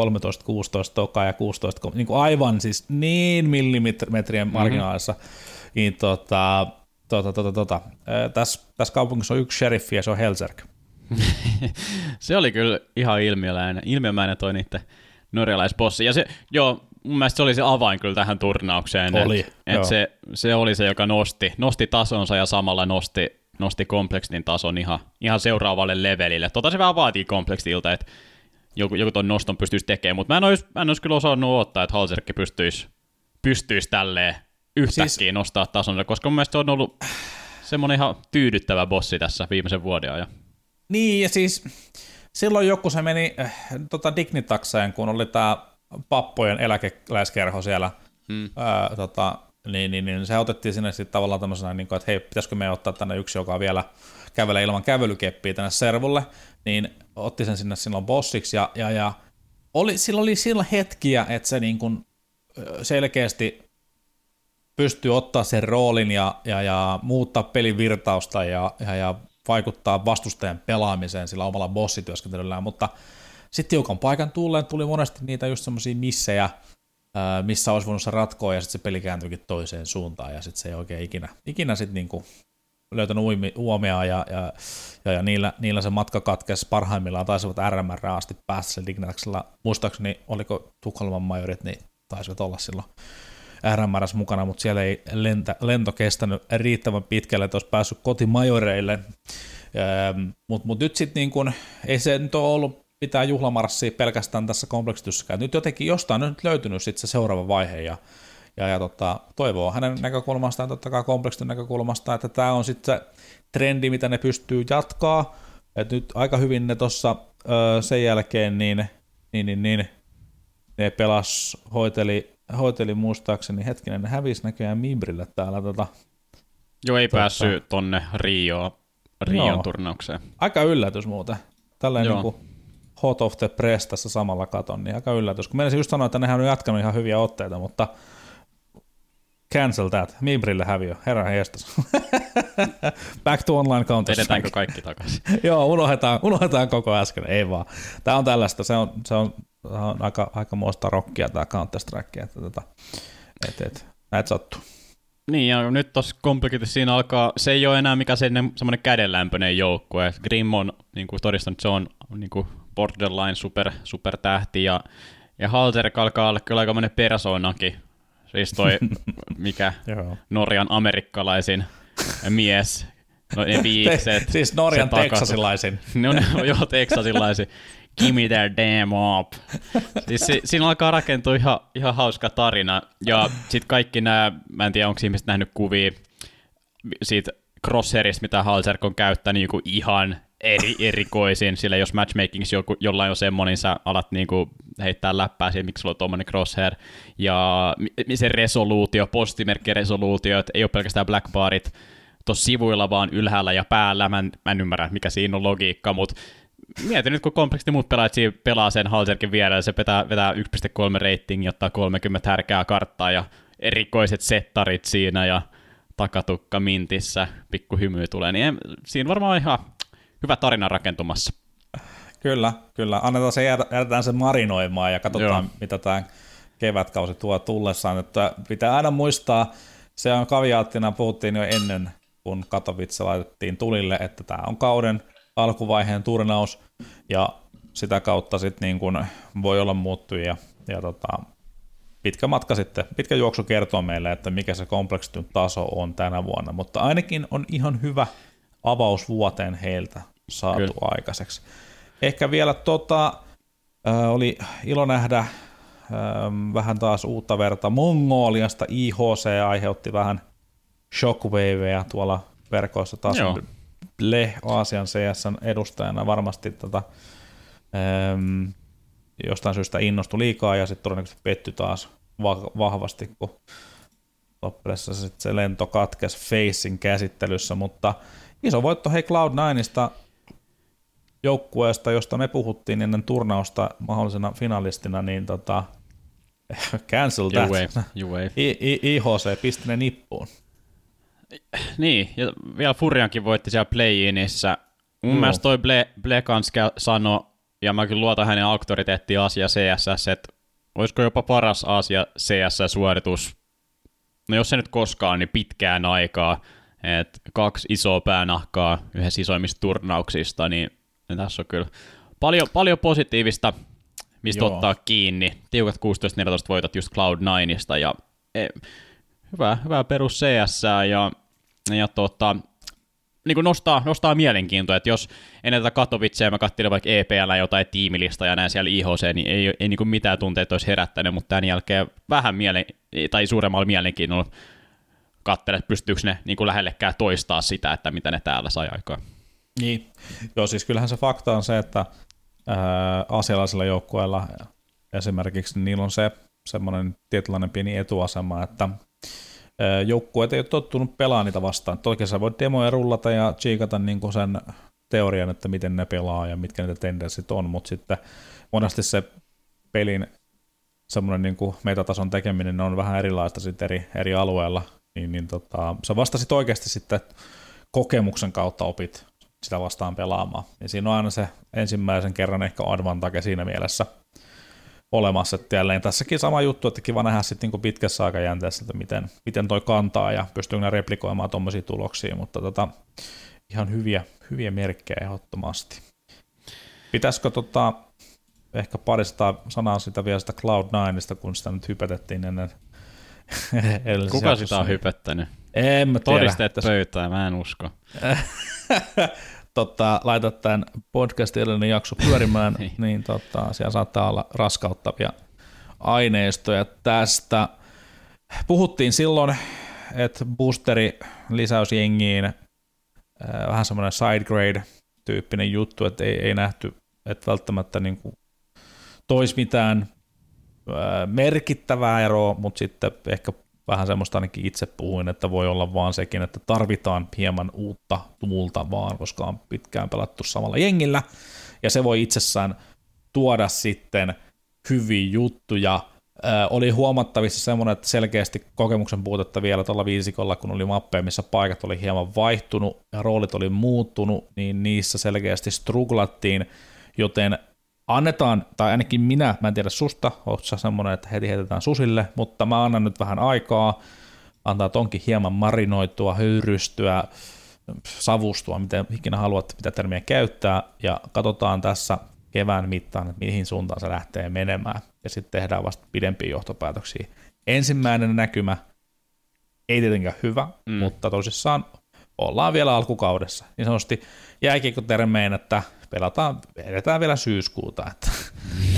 toka ja 16, niin kuin aivan siis niin millimetrien mhm. marginaalissa. Mm-hmm. Niin tota, tota, tota, tota. Tässä, tässä kaupungissa on yksi sheriffi ja se on Helserk. se oli kyllä ihan ilmiömäinen, ilmiömäinen toi niiden norjalaisbossi. Ja se, joo, mun mielestä se oli se avain kyllä tähän turnaukseen. Oli, et, et se, se, oli se, joka nosti, nosti tasonsa ja samalla nosti, nosti kompleksin tason ihan, ihan seuraavalle levelille. Tota se vähän vaatii kompleksilta, että joku, joku ton noston pystyisi tekemään, mutta mä en olisi, mä en olisi kyllä osannut odottaa, että Halserkki pystyisi, pystyisi tälleen yhtäkkiä siis, nostaa tason, koska mun mielestä se on ollut semmoinen ihan tyydyttävä bossi tässä viimeisen vuoden ajan. Niin, ja siis silloin joku se meni äh, tota Dignitakseen, kun oli tämä pappojen eläkeläiskerho siellä, hmm. ää, tota, niin, niin, niin, se otettiin sinne sitten tavallaan tämmöisenä, niin kuin, että hei, pitäisikö me ottaa tänne yksi, joka vielä kävelee ilman kävelykeppiä tänne servulle, niin otti sen sinne silloin bossiksi, ja, ja, ja oli, sillä oli silloin hetkiä, että se niin kuin selkeästi pystyy ottaa sen roolin ja, ja, ja muuttaa pelin virtausta ja, ja, ja vaikuttaa vastustajan pelaamiseen sillä omalla bossityöskentelyllään, mutta sitten tiukan paikan tulleen tuli monesti niitä just semmoisia missejä, missä olisi voinut se ratkoa ja sitten se peli kääntyikin toiseen suuntaan ja sitten se ei oikein ikinä, ikinä sitten niinku löytänyt uomia ja, ja, ja, ja niillä, niillä, se matka katkesi parhaimmillaan, taisivat RMR asti päästä sen Dignataxilla. Muistaakseni, oliko Tukholman majorit, niin taisivat olla silloin RMRS mukana, mutta siellä ei lentä, lento kestänyt riittävän pitkälle, että olisi päässyt kotimajoreille. Mutta mut nyt sitten niin kun, ei se nyt ole ollut pitää juhlamarssia pelkästään tässä kompleksityssäkään. Nyt jotenkin jostain on nyt löytynyt sitten se seuraava vaihe ja, ja, ja tota, toivoo hänen näkökulmastaan, totta kai kompleksityn näkökulmasta, että tämä on sitten se trendi, mitä ne pystyy jatkaa. Et nyt aika hyvin ne tuossa sen jälkeen niin, niin, niin, niin ne pelas, hoiteli, hoiteli muistaakseni, hetkinen, ne hävisi näköjään Mimbrille täällä tota, Joo, ei tota, päässyt tonne Rio, Rion joo, turnaukseen. Aika yllätys muuten. Tällainen niin kuin hot of the press tässä samalla katon, niin aika yllätys. Kun menisin just sanoa, että nehän on jatkanut ihan hyviä otteita, mutta cancel that. Mibrille häviö. Herra heistas. Back to online counter Edetäänkö kaikki takaisin? Joo, unohdetaan, unohdetaan koko äsken. Ei vaan. Tämä on tällaista. Se on, se on, on aika, aika muista rockia tämä counter strike. Että, tota, et, et, näitä sattuu. Niin, ja nyt tuossa Complicity siinä alkaa, se ei ole enää mikä se semmoinen kädenlämpöinen joukkue. Grimm on niin kuin todistanut, se on niin kuin borderline super, super tähti, ja, ja Halter alkaa olla kyllä aika persoonakin. Siis toi, mikä Norjan amerikkalaisin mies, no ne viikset. siis Norjan teksasilaisin. no, no joo, teksasilaisin. Give me that damn up. Siis si, siinä alkaa rakentua ihan, ihan hauska tarina. Ja sitten kaikki nämä, mä en tiedä onko ihmiset nähnyt kuvia siitä crosshairista, mitä Halserk on käyttänyt niin ihan eri, erikoisin, sillä jos matchmakings joku, jollain on semmoinen, niin sä alat niinku heittää läppää siihen, miksi sulla on tuommoinen crosshair, ja se resoluutio, postimerkkiresoluutio, että ei ole pelkästään black barit tuossa sivuilla, vaan ylhäällä ja päällä, mä en, mä en ymmärrä, mikä siinä on logiikka, mutta mietin nyt, kun kompleksiti muut pelaajat pelaa sen Halserkin vierellä, se vetää, vetää 1.3 rating, ottaa 30 härkää karttaa ja erikoiset settarit siinä ja takatukka mintissä, pikku hymy tulee, niin siinä varmaan ihan hyvä tarina rakentumassa. Kyllä, kyllä. Annetaan se, jätetään se marinoimaan ja katsotaan, Joo. mitä tämä kevätkausi tuo tullessaan. Että pitää aina muistaa, se on kaviaattina, puhuttiin jo ennen, kun Katowice laitettiin tulille, että tämä on kauden alkuvaiheen turnaus, ja sitä kautta sitten niin kun voi olla muuttujia. Ja tota, pitkä matka sitten, pitkä juoksu kertoo meille, että mikä se kompleksityn taso on tänä vuonna, mutta ainakin on ihan hyvä avaus vuoteen heiltä saatu Kyllä. aikaiseksi. Ehkä vielä tota, äh, oli ilo nähdä äh, vähän taas uutta verta Mongoliasta. IHC aiheutti vähän shockwaveja tuolla verkoissa taas. Joo. Ble Aasian CSn edustajana varmasti tota, ähm, jostain syystä innostui liikaa ja sitten todennäköisesti petty taas va- vahvasti, kun loppuudessa se lento katkesi Facein käsittelyssä, mutta iso voitto hei Cloud9ista joukkueesta, josta me puhuttiin ennen turnausta mahdollisena finalistina, niin tota, cancel that. IHC pisti nippuun. Niin, ja vielä Furiankin voitti siellä play-inissä. Mun no. mielestä toi Ble, Ble Kanska sanoi, ja mä kyllä luotan hänen auktoriteettiin Asia CSS, että olisiko jopa paras Asia CSS-suoritus, no jos se nyt koskaan, niin pitkään aikaa, että kaksi isoa päänahkaa yhdessä isoimmista turnauksista, niin niin tässä on kyllä paljon, paljon positiivista, mistä Joo. ottaa kiinni. Tiukat 16-14 voitot just Cloud9ista ja e, hyvä, hyvä perus CS ja, ja tota, niin nostaa, nostaa mielenkiintoa, että jos ennen tätä Katowicea mä katselin vaikka EPL jotain tiimilista ja näin siellä IHC, niin ei, ei niin mitään tunteita olisi herättänyt, mutta tämän jälkeen vähän mielen, tai suuremmalla mielenkiinnolla katsella, että pystyykö ne niin kuin lähellekään toistaa sitä, että mitä ne täällä sai aikaa. Niin, joo siis kyllähän se fakta on se, että ää, asialaisilla joukkueilla esimerkiksi niillä on se semmoinen tietynlainen pieni etuasema, että joukkueet ei ole tottunut pelaamaan niitä vastaan. Toki sä voit demoja rullata ja chiikata niin sen teorian, että miten ne pelaa ja mitkä niitä tendenssit on, mutta sitten monesti se pelin semmoinen niin metatason tekeminen on vähän erilaista sitten eri, eri alueilla, niin, niin tota, sä vastasit oikeasti sitten kokemuksen kautta opit sitä vastaan pelaamaan. Ja siinä on aina se ensimmäisen kerran ehkä advantage siinä mielessä olemassa. Että jälleen tässäkin sama juttu, että kiva nähdä sitten niin pitkässä aikajänteessä, että miten, miten toi kantaa ja pystyy ne replikoimaan tuommoisia tuloksia, mutta tota, ihan hyviä, hyviä merkkejä ehdottomasti. Pitäisikö tota, ehkä parista sanaa sitä vielä sitä Cloud9, kun sitä nyt hypetettiin ennen Kuka sitä on hypettänyt? En mä tiedä. Todisteet pöytään, mä en usko. tota, laitat tämän podcastin edellinen jakso pyörimään, niin, niin tota, siellä saattaa olla raskauttavia aineistoja tästä. Puhuttiin silloin, että boosteri lisäys jengiin, äh, vähän semmoinen side grade tyyppinen juttu, että ei, ei nähty, että välttämättä niin kuin toisi mitään äh, merkittävää eroa, mutta sitten ehkä vähän semmoista ainakin itse puhuin, että voi olla vaan sekin, että tarvitaan hieman uutta tumulta vaan, koska on pitkään pelattu samalla jengillä, ja se voi itsessään tuoda sitten hyviä juttuja. Ö, oli huomattavissa semmoinen, että selkeästi kokemuksen puutetta vielä tuolla viisikolla, kun oli mappeja, missä paikat oli hieman vaihtunut ja roolit oli muuttunut, niin niissä selkeästi struglattiin, joten annetaan, tai ainakin minä, mä en tiedä susta, oot sä semmoinen, että heti heitetään susille, mutta mä annan nyt vähän aikaa, antaa tonkin hieman marinoitua, höyrystyä, savustua, miten ikinä haluat mitä termiä käyttää, ja katsotaan tässä kevään mittaan, että mihin suuntaan se lähtee menemään, ja sitten tehdään vasta pidempiä johtopäätöksiä. Ensimmäinen näkymä, ei tietenkään hyvä, mm. mutta tosissaan ollaan vielä alkukaudessa. Niin sanotusti jääkiekko-termein, että pelataan, edetään vielä syyskuuta, että,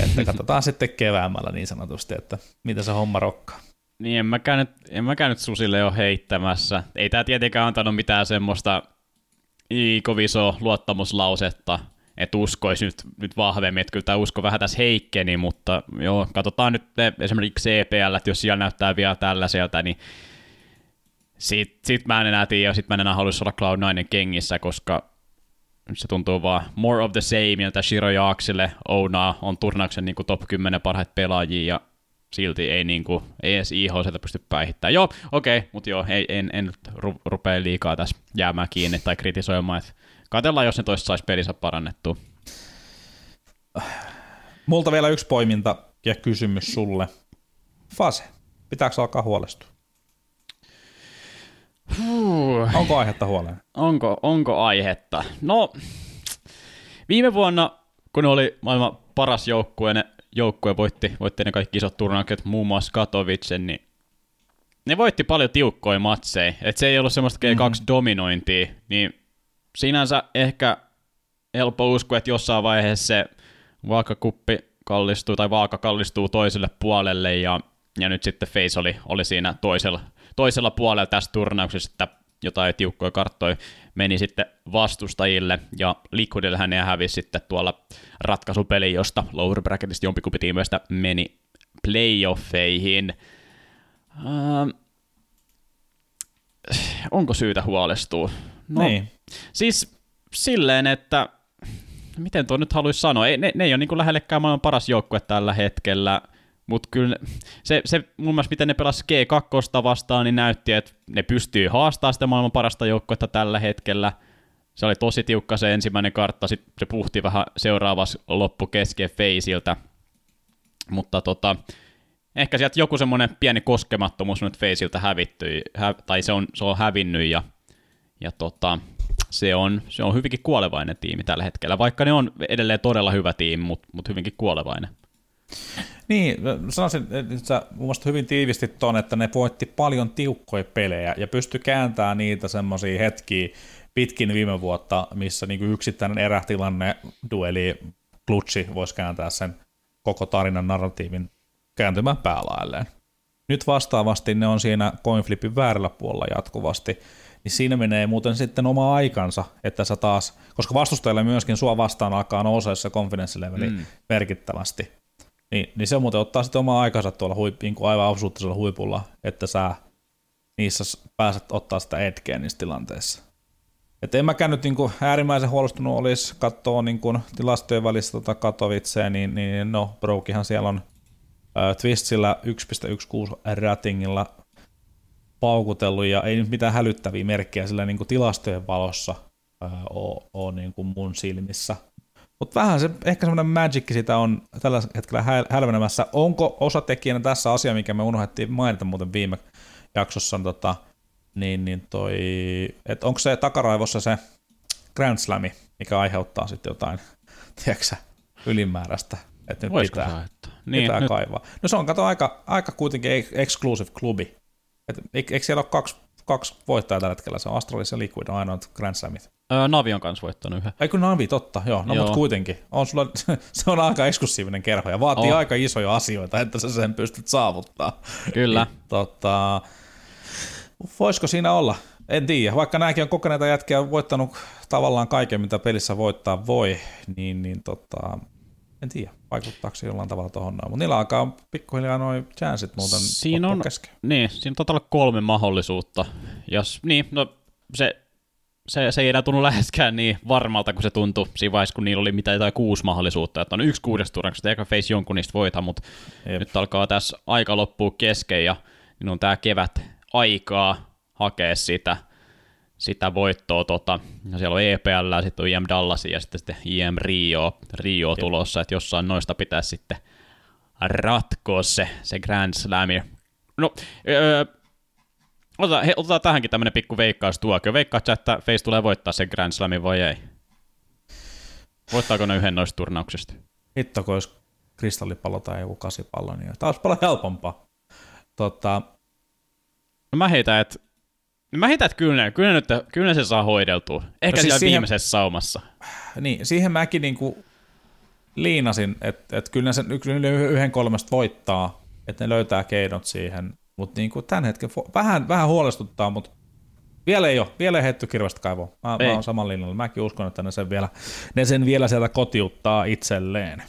että katsotaan sitten keväämällä niin sanotusti, että mitä se homma rokkaa. Niin, en mäkään nyt, en mäkään nyt Susille ole heittämässä. Ei tämä tietenkään antanut mitään semmoista kovin luottamuslausetta, että uskoisi nyt, nyt vahvemmin, että kyllä tämä usko vähän tässä heikkeni, mutta joo, katsotaan nyt esimerkiksi CPL, että jos siellä näyttää vielä tällaiselta, niin sit, sit mä en enää tiedä, sit mä en enää haluaisi olla Cloud9 kengissä, koska se tuntuu vaan more of the same, ja Shiro Jaaksille Ouna on turnauksen niin kuin top 10 parhaita pelaajia, ja silti ei, niin kuin, edes IHC pysty päihittämään. Joo, okei, okay, mutta joo, ei, en, en ru- rupea liikaa tässä jäämään kiinni tai kritisoimaan, että katsellaan, jos ne toista saisi pelissä parannettua. Multa vielä yksi poiminta ja kysymys sulle. Fase, pitääkö alkaa huolestua? Huh. Onko aihetta huoleen? Onko, onko aihetta? No, viime vuonna, kun oli maailman paras joukkue, ne joukkue voitti, voitti ne kaikki isot turnaukset, muun muassa Katowicen, niin ne voitti paljon tiukkoja matseja. Et se ei ollut semmoista G2-dominointia, mm-hmm. niin sinänsä ehkä helppo uskoa, että jossain vaiheessa se vaakakuppi kallistuu tai vaaka kallistuu toiselle puolelle ja, ja nyt sitten Face oli, oli siinä toisella toisella puolella tässä turnauksessa, että jotain tiukkoja karttoja meni sitten vastustajille, ja Liquidille hän hävisi sitten tuolla ratkaisupeli, josta lower bracketista jompikumpi tiimoista meni playoffeihin. Uh, onko syytä huolestua? No, niin. Siis silleen, että miten tuo nyt haluaisi sanoa, ei, ne, ne ei ole niin lähellekään maailman paras joukkue tällä hetkellä – mutta kyllä se, se mun mielestä, miten ne pelasi G2 vastaan, niin näytti, että ne pystyy haastamaan sitä maailman parasta joukkuetta tällä hetkellä. Se oli tosi tiukka se ensimmäinen kartta, sitten se puhti vähän seuraavassa loppu kesken Feisiltä. Mutta tota, ehkä sieltä joku semmoinen pieni koskemattomuus nyt Feisiltä hävittyi, hä, tai se on, se on hävinnyt, ja, ja tota, se on, se on hyvinkin kuolevainen tiimi tällä hetkellä, vaikka ne on edelleen todella hyvä tiimi, mutta mut hyvinkin kuolevainen. Niin, sanoisin, että sä hyvin tiivisti ton, että ne voitti paljon tiukkoja pelejä ja pysty kääntämään niitä semmoisia hetkiä, pitkin viime vuotta, missä niin kuin yksittäinen erätilanne, dueli, klutsi voisi kääntää sen koko tarinan narratiivin kääntymään päälailleen. Nyt vastaavasti ne on siinä coinflipin väärällä puolella jatkuvasti, niin siinä menee muuten sitten oma aikansa, että sä taas, koska vastustajalle myöskin sua vastaan alkaa nousee se confidence leveli mm. merkittävästi, niin, niin se muuten ottaa sitten oma aikansa tuolla huip, niin aivan absoluuttisella huipulla, että sä niissä pääset ottaa sitä etkeä niissä tilanteissa. Et en mäkään nyt niinku äärimmäisen huolestunut olisi katsoa niinku tilastojen välissä tota Katowicea, niin, niin no, Brokihan siellä on äh, Twistillä 1.16 ratingilla paukutellut ja ei nyt mitään hälyttäviä merkkejä sillä niinku tilastojen valossa äh, ole, niinku mun silmissä. Mutta vähän se, ehkä semmoinen magic sitä on tällä hetkellä hälvenemässä. Onko osatekijänä tässä asia, mikä me unohdettiin mainita muuten viime jaksossa, tota, niin, niin toi, että onko se takaraivossa se Grand Slami, mikä aiheuttaa sitten jotain, tiedätkö ylimääräistä, että nyt Voisiko pitää, niin, pitää nyt... kaivaa. No se on, kato, aika, aika kuitenkin exclusive klubi. Et, eikö siellä ole kaksi, kaksi voittajaa tällä hetkellä? Se on Astralis ja Liquid ainoat Grand Slamit. Öö, Navi on kanssa voittanut yhden. Ei kun Navi, totta, joo. No joo. mutta kuitenkin. On sulla, se on aika eksklusiivinen kerho ja vaatii oh. aika isoja asioita, että sä sen pystyt saavuttaa. Kyllä. Niin, tota, voisiko siinä olla? En tiedä. Vaikka nämäkin on kokeneita jätkiä voittanut tavallaan kaiken, mitä pelissä voittaa voi, niin, niin tota, en tiedä, vaikuttaako se jollain tavalla tuohon noin. Mutta niillä alkaa pikkuhiljaa noin chanssit muuten siinä on, kesken. Niin, siinä on olla kolme mahdollisuutta. Jos, niin, no se se, se ei enää tunnu läheskään niin varmalta kuin se tuntui siinä vaiheessa, kun niillä oli mitä jotain kuusi mahdollisuutta, että on yksi kuudesta turnauksesta, eikä face jonkun niistä voita, mutta Jep. nyt alkaa tässä aika loppua kesken ja niin on tämä kevät aikaa hakea sitä, sitä voittoa. Tota, ja siellä on EPL, sitten on IM Dallas ja sitten, sitten IM Rio, Rio tulossa, että jossain noista pitäisi sitten ratkoa se, se Grand Slam. No, öö, Otetaan, he, otetaan tähänkin tämmönen pikku veikkaus tuokio. Veikkaat että Face tulee voittaa sen Grand Slamin vai ei? Voittaako ne yhden noista turnauksista? Hitto, kun olisi kristallipallo tai joku kasipallo, niin tämä olisi paljon helpompaa. Tota... No mä heitän, että Mä heitän, että kyllä, kyllä, nyt, kyllä se saa hoideltua. Ehkä no siis siellä siihen, viimeisessä saumassa. Niin, siihen mäkin niinku liinasin, että, että kyllä ne sen yhden kolmesta voittaa, että ne löytää keinot siihen. Mutta niin kuin tämän hetken vähän, vähän huolestuttaa, mutta vielä ei ole, vielä ei heitty kirvasta kaivoa. Mä, mä oon saman linjalla. Mäkin uskon, että ne sen vielä, ne sen vielä sieltä kotiuttaa itselleen.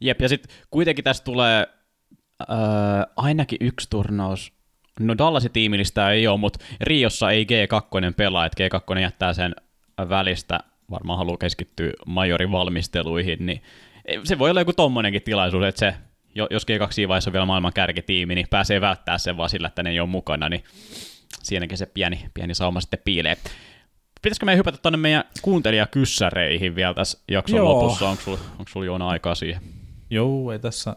Jep, ja sitten kuitenkin tästä tulee äh, ainakin yksi turnaus. No Dallasin tiimillistä ei ole, mutta Riossa ei G2 pelaa, että G2 jättää sen välistä, varmaan haluaa keskittyä majorin valmisteluihin, niin se voi olla joku tommonenkin tilaisuus, että se jos G2 vaiheessa on vielä maailman kärkitiimi, niin pääsee välttää sen vaan sillä, että ne ei ole mukana, niin siinäkin se pieni, pieni sauma sitten piilee. Pitäisikö me hypätä tuonne meidän kuuntelijakyssäreihin vielä tässä jakson Joo. lopussa? Onko sulla, onko sulla Joona aikaa siihen? Joo, ei tässä.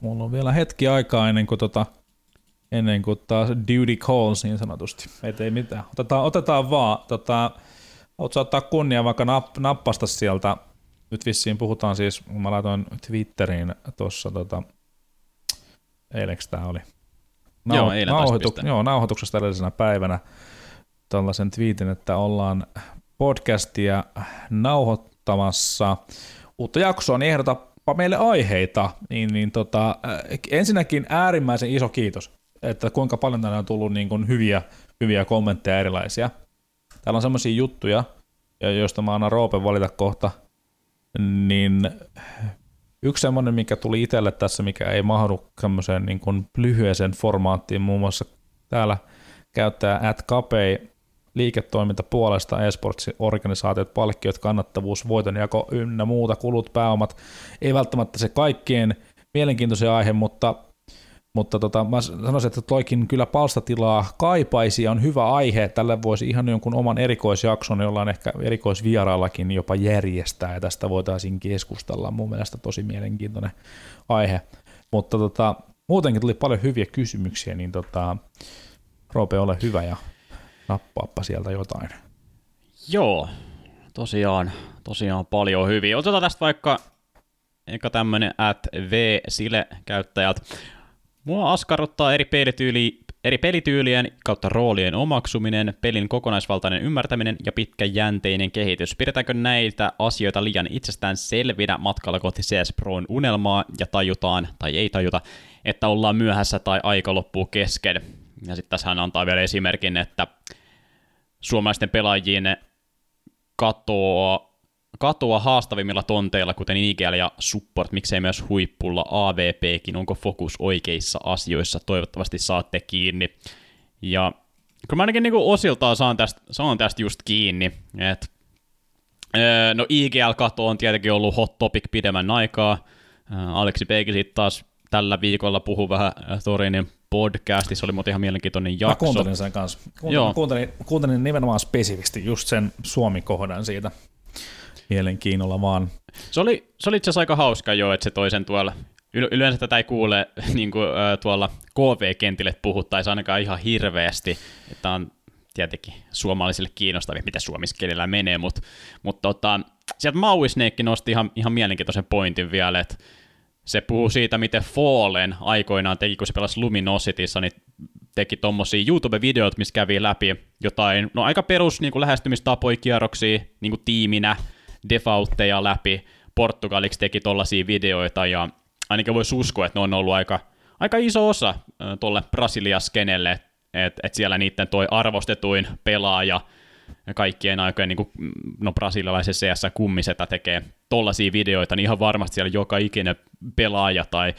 Mulla on vielä hetki aikaa ennen kuin, tota, ennen kuin taas duty calls niin sanotusti. Et ei mitään. Otetaan, otetaan vaan. Tota, Oletko ottaa kunnia vaikka napp, nappasta sieltä nyt vissiin puhutaan siis, kun mä laitoin Twitteriin tuossa, tota, eileksi tämä oli, Nau- joo, eilen nauhoitu- joo, nauhoituksesta edellisenä päivänä tällaisen twiitin, että ollaan podcastia nauhoittamassa uutta jaksoa, niin ehdotapa meille aiheita. Niin, niin tota, äh, ensinnäkin äärimmäisen iso kiitos, että kuinka paljon tänne on tullut niin kuin hyviä, hyviä kommentteja erilaisia. Täällä on semmoisia juttuja, joista mä annan Roopen valita kohta – niin yksi semmoinen, mikä tuli itselle tässä, mikä ei mahdu semmoiseen niin kuin lyhyeseen formaattiin, muun muassa täällä käyttää at Capei liiketoiminta puolesta esportsin organisaatiot, palkkiot, kannattavuus, voitonjako ynnä muuta, kulut, pääomat. Ei välttämättä se kaikkien mielenkiintoinen aihe, mutta mutta tota, mä sanoisin, että toikin kyllä palstatilaa kaipaisi ja on hyvä aihe. Tälle voisi ihan jonkun oman erikoisjakson, jolla on ehkä erikoisvieraillakin jopa järjestää, ja tästä voitaisiin keskustella. Mun mielestä tosi mielenkiintoinen aihe. Mutta tota, muutenkin tuli paljon hyviä kysymyksiä, niin tota, Roope, ole hyvä ja nappaappa sieltä jotain. Joo, tosiaan, tosiaan paljon hyviä. Otetaan tästä vaikka eikä tämmönen at v sile käyttäjät Mua askarruttaa eri pelityyli, eri pelityylien kautta roolien omaksuminen, pelin kokonaisvaltainen ymmärtäminen ja pitkäjänteinen kehitys. Pidetäänkö näitä asioita liian itsestään selvinä matkalla kohti CS Proon unelmaa ja tajutaan, tai ei tajuta, että ollaan myöhässä tai aika loppuu kesken. Ja sitten tässä hän antaa vielä esimerkin, että suomalaisten pelaajien katoaa, katoa haastavimmilla tonteilla, kuten IGL ja support, miksei myös huippulla AVPkin, onko fokus oikeissa asioissa, toivottavasti saatte kiinni. Ja kun mä ainakin niinku osiltaan saan tästä, saan tästä just kiinni, että No IGL-kato on tietenkin ollut hot topic pidemmän aikaa. Aleksi Peiki sitten taas tällä viikolla puhuu vähän Torinin podcastissa, oli muuten ihan mielenkiintoinen jakso. Mä kuuntelin sen kanssa. Kuuntelin, Joo. kuuntelin, kuuntelin nimenomaan spesifisti just sen Suomi-kohdan siitä mielenkiinnolla vaan. Se oli, se oli itse asiassa aika hauska jo, että se toisen tuolla Yleensä tätä ei kuule niin kuin, tuolla KV-kentille puhuttaisi ainakaan ihan hirveästi, että on tietenkin suomalaisille kiinnostavia, mitä suomiskielellä menee, mutta, mutta tota, sieltä Maui Snake nosti ihan, ihan mielenkiintoisen pointin vielä, että se puhuu siitä, miten Fallen aikoinaan teki, kun se pelasi Luminosityssa, niin teki tommosia YouTube-videot, missä kävi läpi jotain, no aika perus niin kuin lähestymistapoja kierroksia niin kuin tiiminä, defaultteja läpi. Portugaliksi teki tollaisia videoita, ja ainakin voisi uskoa, että ne on ollut aika, aika iso osa tuolle Brasilia-skenelle, että et siellä niiden toi arvostetuin pelaaja – kaikkien aikojen, niin kuin, no brasilialaisen CS kummisetä tekee tollaisia videoita, niin ihan varmasti siellä joka ikinen pelaaja tai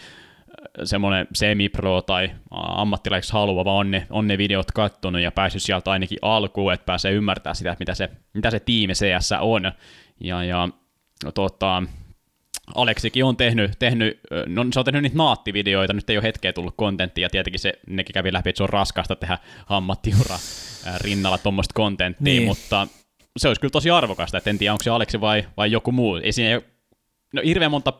semmoinen semi-pro tai ammattilaiseksi haluava on ne, on ne videot kattonut ja päässyt sieltä ainakin alkuun, että pääsee ymmärtämään sitä, mitä se, mitä se tiimi CS on. Ja, ja no, tota, Aleksikin on tehnyt, tehnyt, no se on tehnyt niitä naattivideoita, nyt ei ole hetkeä tullut kontenttia, ja tietenkin se, nekin kävi läpi, että se on raskasta tehdä ammattiura rinnalla tuommoista kontenttia, niin. mutta se olisi kyllä tosi arvokasta, että en tiedä, onko se Aleksi vai, vai joku muu. Ei siinä, no hirveän monta,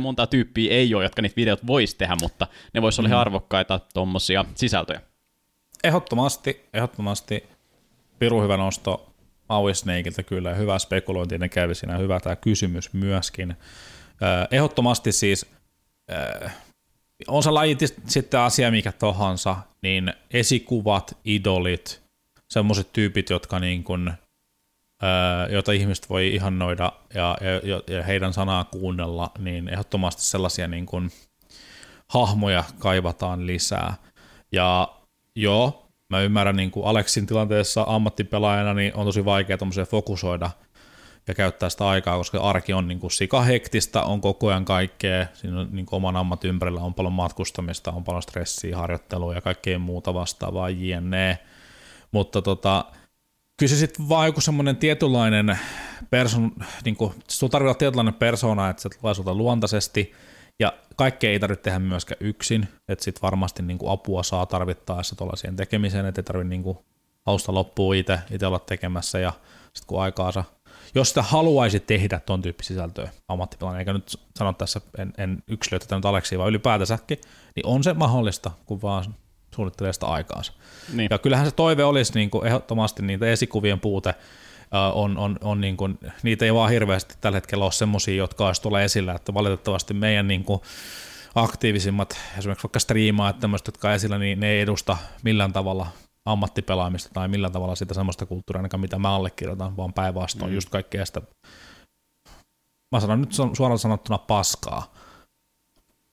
monta tyyppiä ei ole, jotka niitä videot voisi tehdä, mutta ne voisi olla mm. ihan arvokkaita tuommoisia sisältöjä. Ehdottomasti, ehdottomasti piru hyvä nosto Maui Snakeilta kyllä, ja hyvä spekulointi, ne kävi siinä, hyvä tämä kysymys myöskin. Ehdottomasti siis, on se laji sitten asia mikä tahansa, niin esikuvat, idolit, semmoiset tyypit, jotka niin kuin, joita ihmiset voi ihannoida ja, ja, ja heidän sanaa kuunnella, niin ehdottomasti sellaisia niin kuin hahmoja kaivataan lisää. Ja joo, mä ymmärrän niin kuin Aleksin tilanteessa ammattipelaajana, niin on tosi vaikea fokusoida – ja käyttää sitä aikaa, koska arki on niin kuin sikahektistä, on koko ajan kaikkea, siinä on niin kuin oman ammatin ympärillä on paljon matkustamista, on paljon stressiä, harjoittelua ja kaikkea muuta vastaavaa, jne. Mutta tota, kyllä se sitten vaan joku semmoinen tietynlainen person, niin kuin, tarvitsee tietynlainen persona, että se tulee sulta luontaisesti, ja kaikkea ei tarvitse tehdä myöskään yksin, että sitten varmasti niin kuin apua saa tarvittaessa tuollaiseen tekemiseen, että ei tarvitse niin kuin hausta loppuun itse, itse olla tekemässä, ja sitten kun aikaansa jos sitä haluaisi tehdä ton tyyppistä sisältöä ammattipelaajana, eikä nyt sano tässä, en, en yksilöitä tätä nyt Aleksi, vaan ylipäätänsäkin, niin on se mahdollista, kun vaan suunnittelee sitä aikaansa. Niin. Ja kyllähän se toive olisi niin kuin ehdottomasti niitä esikuvien puute, on, on, on niin kuin, niitä ei vaan hirveästi tällä hetkellä ole semmoisia, jotka olisi tulla esillä, että valitettavasti meidän niin kuin aktiivisimmat, esimerkiksi vaikka striimaat, tämmöiset, jotka esillä, niin ne ei edusta millään tavalla ammattipelaamista tai millä tavalla sitä semmoista kulttuuria, ainakaan mitä mä allekirjoitan, vaan päinvastoin mm. just kaikkea sitä, mä sanon nyt suoraan sanottuna paskaa.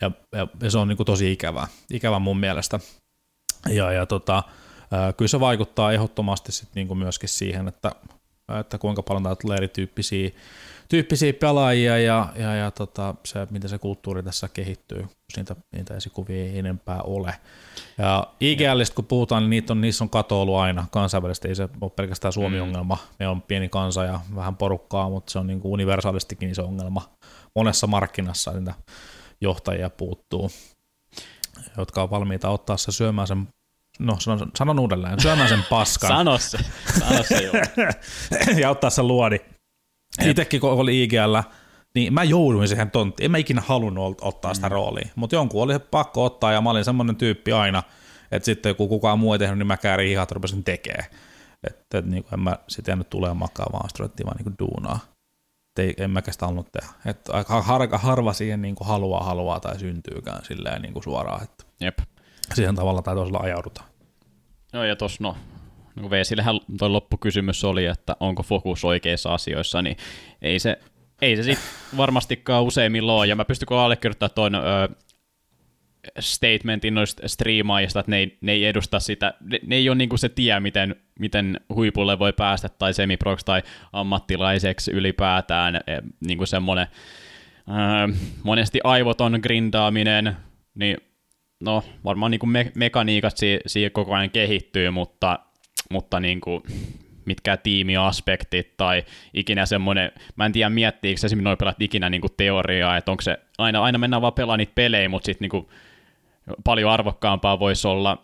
Ja, ja, ja se on niin kuin tosi ikävää, ikävä mun mielestä. Ja, ja tota, kyllä se vaikuttaa ehdottomasti sit niin kuin myöskin siihen, että, että kuinka paljon täällä tulee erityyppisiä tyyppisiä pelaajia ja, ja, ja tota, se, miten se kulttuuri tässä kehittyy, jos niitä, niitä esikuvia ei enempää ole. Ja IGListä kun puhutaan, niin niitä on, niissä on kato ollut aina kansainvälisesti, ei se ole pelkästään Suomi-ongelma. Mm. Me on pieni kansa ja vähän porukkaa, mutta se on niin kuin universaalistikin iso ongelma. Monessa markkinassa niitä johtajia puuttuu, jotka on valmiita ottaa se syömään sen no sanon, sanon uudelleen, syömään sen paskan. sano se, sano se joo. ja ottaa sen luodi Itsekin kun oli IGL, niin mä jouduin siihen tonttiin. En mä ikinä halunnut ottaa sitä mm. roolia, mutta jonkun oli pakko ottaa ja mä olin semmoinen tyyppi aina, että sitten kun kukaan muu ei tehnyt, niin mä käärin hihat rupesin tekemään. Että et, niin en mä sitten jäänyt tulee makaa, vaan sitten vaan niin duunaa. Et ei, en mäkään sitä halunnut tehdä. Että aika harva, harva siihen niin haluaa, haluaa tai syntyykään silleen niin kuin suoraan. Että Jep. Siihen tavalla tai toisella ajaudutaan. Joo, ja tuossa no, no Veesillähän tuo loppukysymys oli, että onko fokus oikeissa asioissa, niin ei se, ei se sitten varmastikaan useimmilla ole, ja mä pystyn allekirjoittamaan tuon statementin noista striimaajista, että ne ei, ne ei edusta sitä, ne, ne ei ole niinku se tie, miten, miten huipulle voi päästä, tai semiprox tai ammattilaiseksi ylipäätään, e, niinku semmoinen äh, monesti aivoton grindaaminen, niin no varmaan niinku me, mekaniikat siihen si- koko ajan kehittyy, mutta, mutta niinku, mitkä tiimiaspektit tai ikinä semmoinen, mä en tiedä miettiikö esimerkiksi noin pelat ikinä niinku teoriaa, että onko se, aina, aina mennään vaan pelaamaan niitä pelejä, mutta sitten niinku paljon arvokkaampaa voisi olla,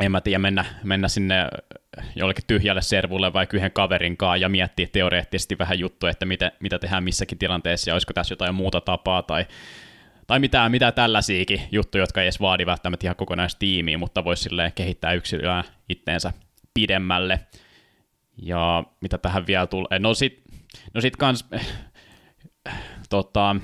en mä tiedä, mennä, mennä sinne jollekin tyhjälle servulle vai yhden kaverin kanssa ja miettiä teoreettisesti vähän juttuja, että mitä, mitä tehdään missäkin tilanteessa ja olisiko tässä jotain muuta tapaa tai, tai mitä, mitä tällaisiakin juttuja, jotka ei edes vaadi välttämättä ihan kokonaistiimiä, mutta voisi kehittää yksilöä itteensä pidemmälle. Ja mitä tähän vielä tulee, no sit, no sit kans, tota,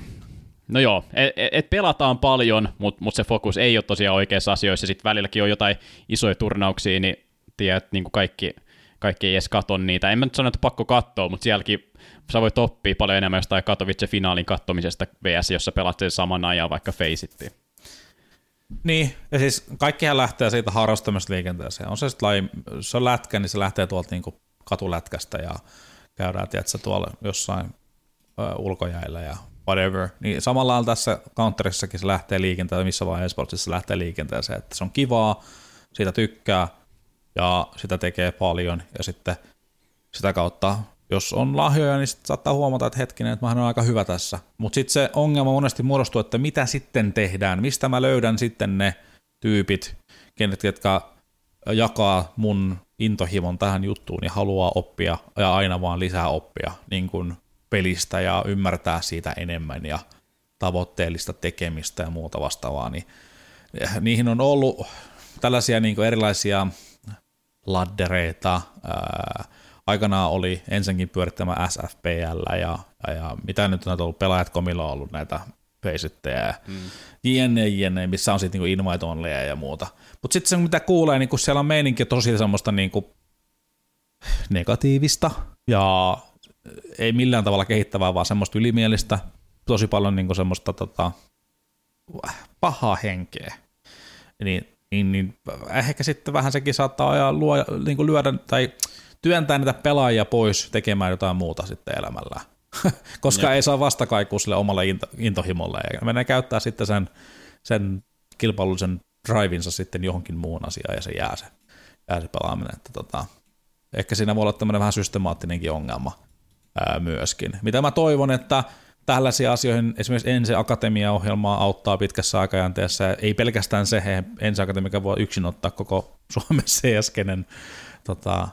No joo, et, et pelataan paljon, mutta mut se fokus ei ole tosiaan oikeissa asioissa. Sitten välilläkin on jotain isoja turnauksia, niin tiedät, niin kuin kaikki, kaikki ei edes katso niitä. En mä nyt sano, että pakko katsoa, mutta sielläkin sä voit oppia paljon enemmän jostain Katowice finaalin kattomisesta VS, jossa pelaat sen saman ajan vaikka Faceittiin. Niin, ja siis kaikkihan lähtee siitä harrastamista liikenteeseen. On se sitten laji, se on lätkä, niin se lähtee tuolta niinku katulätkästä ja käydään, tiedätkö, tuolla jossain ö, ulkojäillä ja whatever, niin samalla tässä counterissakin se lähtee liikenteeseen, missä vaan esportsissa se lähtee liikenteeseen, että se on kivaa, siitä tykkää ja sitä tekee paljon ja sitten sitä kautta, jos on lahjoja, niin sitten saattaa huomata, että hetkinen, että mä olen aika hyvä tässä. Mutta sitten se ongelma monesti muodostuu, että mitä sitten tehdään, mistä mä löydän sitten ne tyypit, kenet, jotka jakaa mun intohimon tähän juttuun ja haluaa oppia ja aina vaan lisää oppia, niin kuin pelistä ja ymmärtää siitä enemmän ja tavoitteellista tekemistä ja muuta vastaavaa, niin niihin on ollut tällaisia niin erilaisia laddereita. Ää, aikanaan oli ensinnäkin pyörittämä SFPL ja, ja, ja mitä nyt on ollut, pelaajat komilla on ollut näitä feisittejä ja mm. jne, jne, missä on sitten niinku invite onlya ja muuta. Mutta sitten se, mitä kuulee, niin kun siellä on meininki tosi semmoista niinku negatiivista ja ei millään tavalla kehittävää, vaan semmoista ylimielistä, tosi paljon niin semmoista tota, pahaa henkeä. Niin, niin, niin, ehkä sitten vähän sekin saattaa ajaa, luo, niin lyödä tai työntää niitä pelaajia pois tekemään jotain muuta sitten elämällä. Koska ja. ei saa vastakaikua sille omalle into, intohimolle. Ja menee käyttää sitten sen, sen kilpailullisen drivinsa sitten johonkin muun asiaan ja se jää se, jää se pelaaminen. Että tota, ehkä siinä voi olla tämmöinen vähän systemaattinenkin ongelma ää, myöskin. Mitä mä toivon, että tällaisia asioihin esimerkiksi Ensi Akatemia-ohjelmaa auttaa pitkässä aikajänteessä. Ei pelkästään se, Ensi Akatemia voi yksin ottaa koko Suomen CS-kenen tota,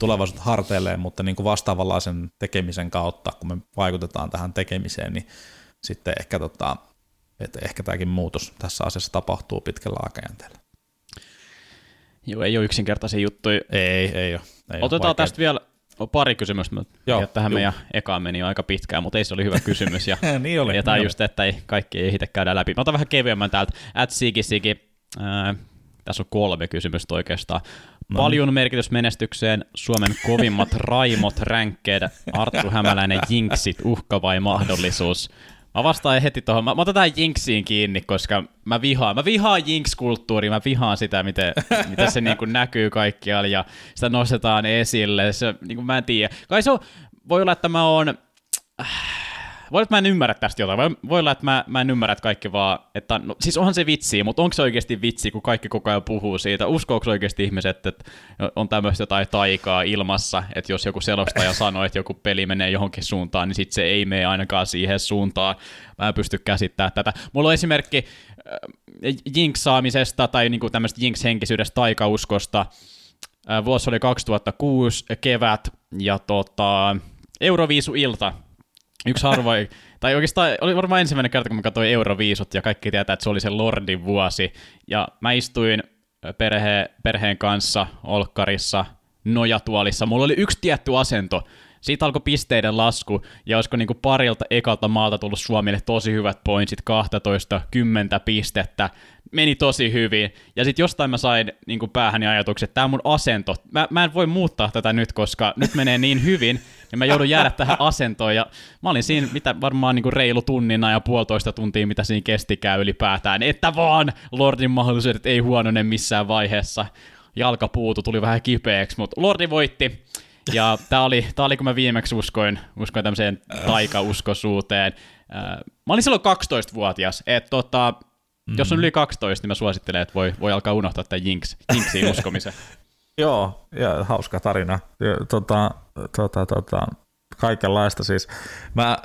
tulevaisuutta harteilleen, mutta niin kuin vastaavanlaisen tekemisen kautta, kun me vaikutetaan tähän tekemiseen, niin sitten ehkä, tota, että ehkä tämäkin muutos tässä asiassa tapahtuu pitkällä aikajänteellä. Joo, ei ole yksinkertaisia juttuja. Ei, ei ole. Ei Otetaan ole tästä vielä pari kysymystä, mutta Joo, tähän juu. meidän ekaan meni jo aika pitkään, mutta ei se oli hyvä kysymys. Ja, niin oli. Ja tämä niin just, että ei, kaikki ei ehitä käydä läpi. Mä otan vähän kevyemmän täältä. At Sigi Sigi. Äh, tässä on kolme kysymystä oikeastaan. No. Paljon merkitys menestykseen, Suomen kovimmat raimot, ränkkeet, Arttu Hämäläinen, jinksit, uhka vai mahdollisuus? Mä vastaan heti tuohon. Mä, mä otan tähän Jinxiin kiinni, koska mä vihaan. Mä vihaan Jinx-kulttuuria, mä vihaan sitä, miten, miten se niin kuin näkyy kaikkialla ja sitä nostetaan esille. Se, niin kuin mä en tiedä. Kai se on, voi olla, että mä oon... Äh, voi että mä en ymmärrä tästä jotain. Voi, voi olla, että mä, mä en ymmärrä, että kaikki vaan, että no, siis onhan se vitsi, mutta onko se oikeasti vitsi, kun kaikki koko ajan puhuu siitä? Uskooko oikeasti ihmiset, että on tämmöistä jotain taikaa ilmassa, että jos joku selostaja sanoo, että joku peli menee johonkin suuntaan, niin sitten se ei mene ainakaan siihen suuntaan. Mä en pysty käsittämään tätä. Mulla on esimerkki äh, jinksaamisesta tai niinku tämmöistä jinx-henkisyydestä, taikauskosta. Äh, vuosi oli 2006 kevät ja tota, Euroviisu-ilta yksi harvoin, tai oikeastaan oli varmaan ensimmäinen kerta, kun mä katsoin Euroviisut, ja kaikki tietää, että se oli se Lordin vuosi, ja mä istuin perhe, perheen kanssa Olkkarissa, nojatuolissa, mulla oli yksi tietty asento, siitä alkoi pisteiden lasku, ja olisiko niin parilta ekalta maalta tullut Suomelle tosi hyvät pointsit, 12, 10 pistettä, meni tosi hyvin. Ja sitten jostain mä sain niin päähäni ajatuksen, että tämä mun asento. Mä, mä en voi muuttaa tätä nyt, koska nyt menee niin hyvin, ja mä joudun jäädä tähän asentoon. Ja mä olin siinä mitä varmaan niin reilu tunnina ja puolitoista tuntia, mitä siinä kestikään ylipäätään. Että vaan Lordin mahdollisuudet ei huonone missään vaiheessa. Jalka puutu, tuli vähän kipeäksi, mutta Lordi voitti. Ja tää oli, tää oli kun mä viimeksi uskoin, uskoin tämmöiseen taikauskoisuuteen. Mä olin silloin 12-vuotias, että tota, mm. jos on yli 12, niin mä suosittelen, että voi, voi alkaa unohtaa tämän Jinx, Jinxiin uskomisen. Joo, ja hauska tarina. Ja, tota, tota, tota, kaikenlaista siis. Mä,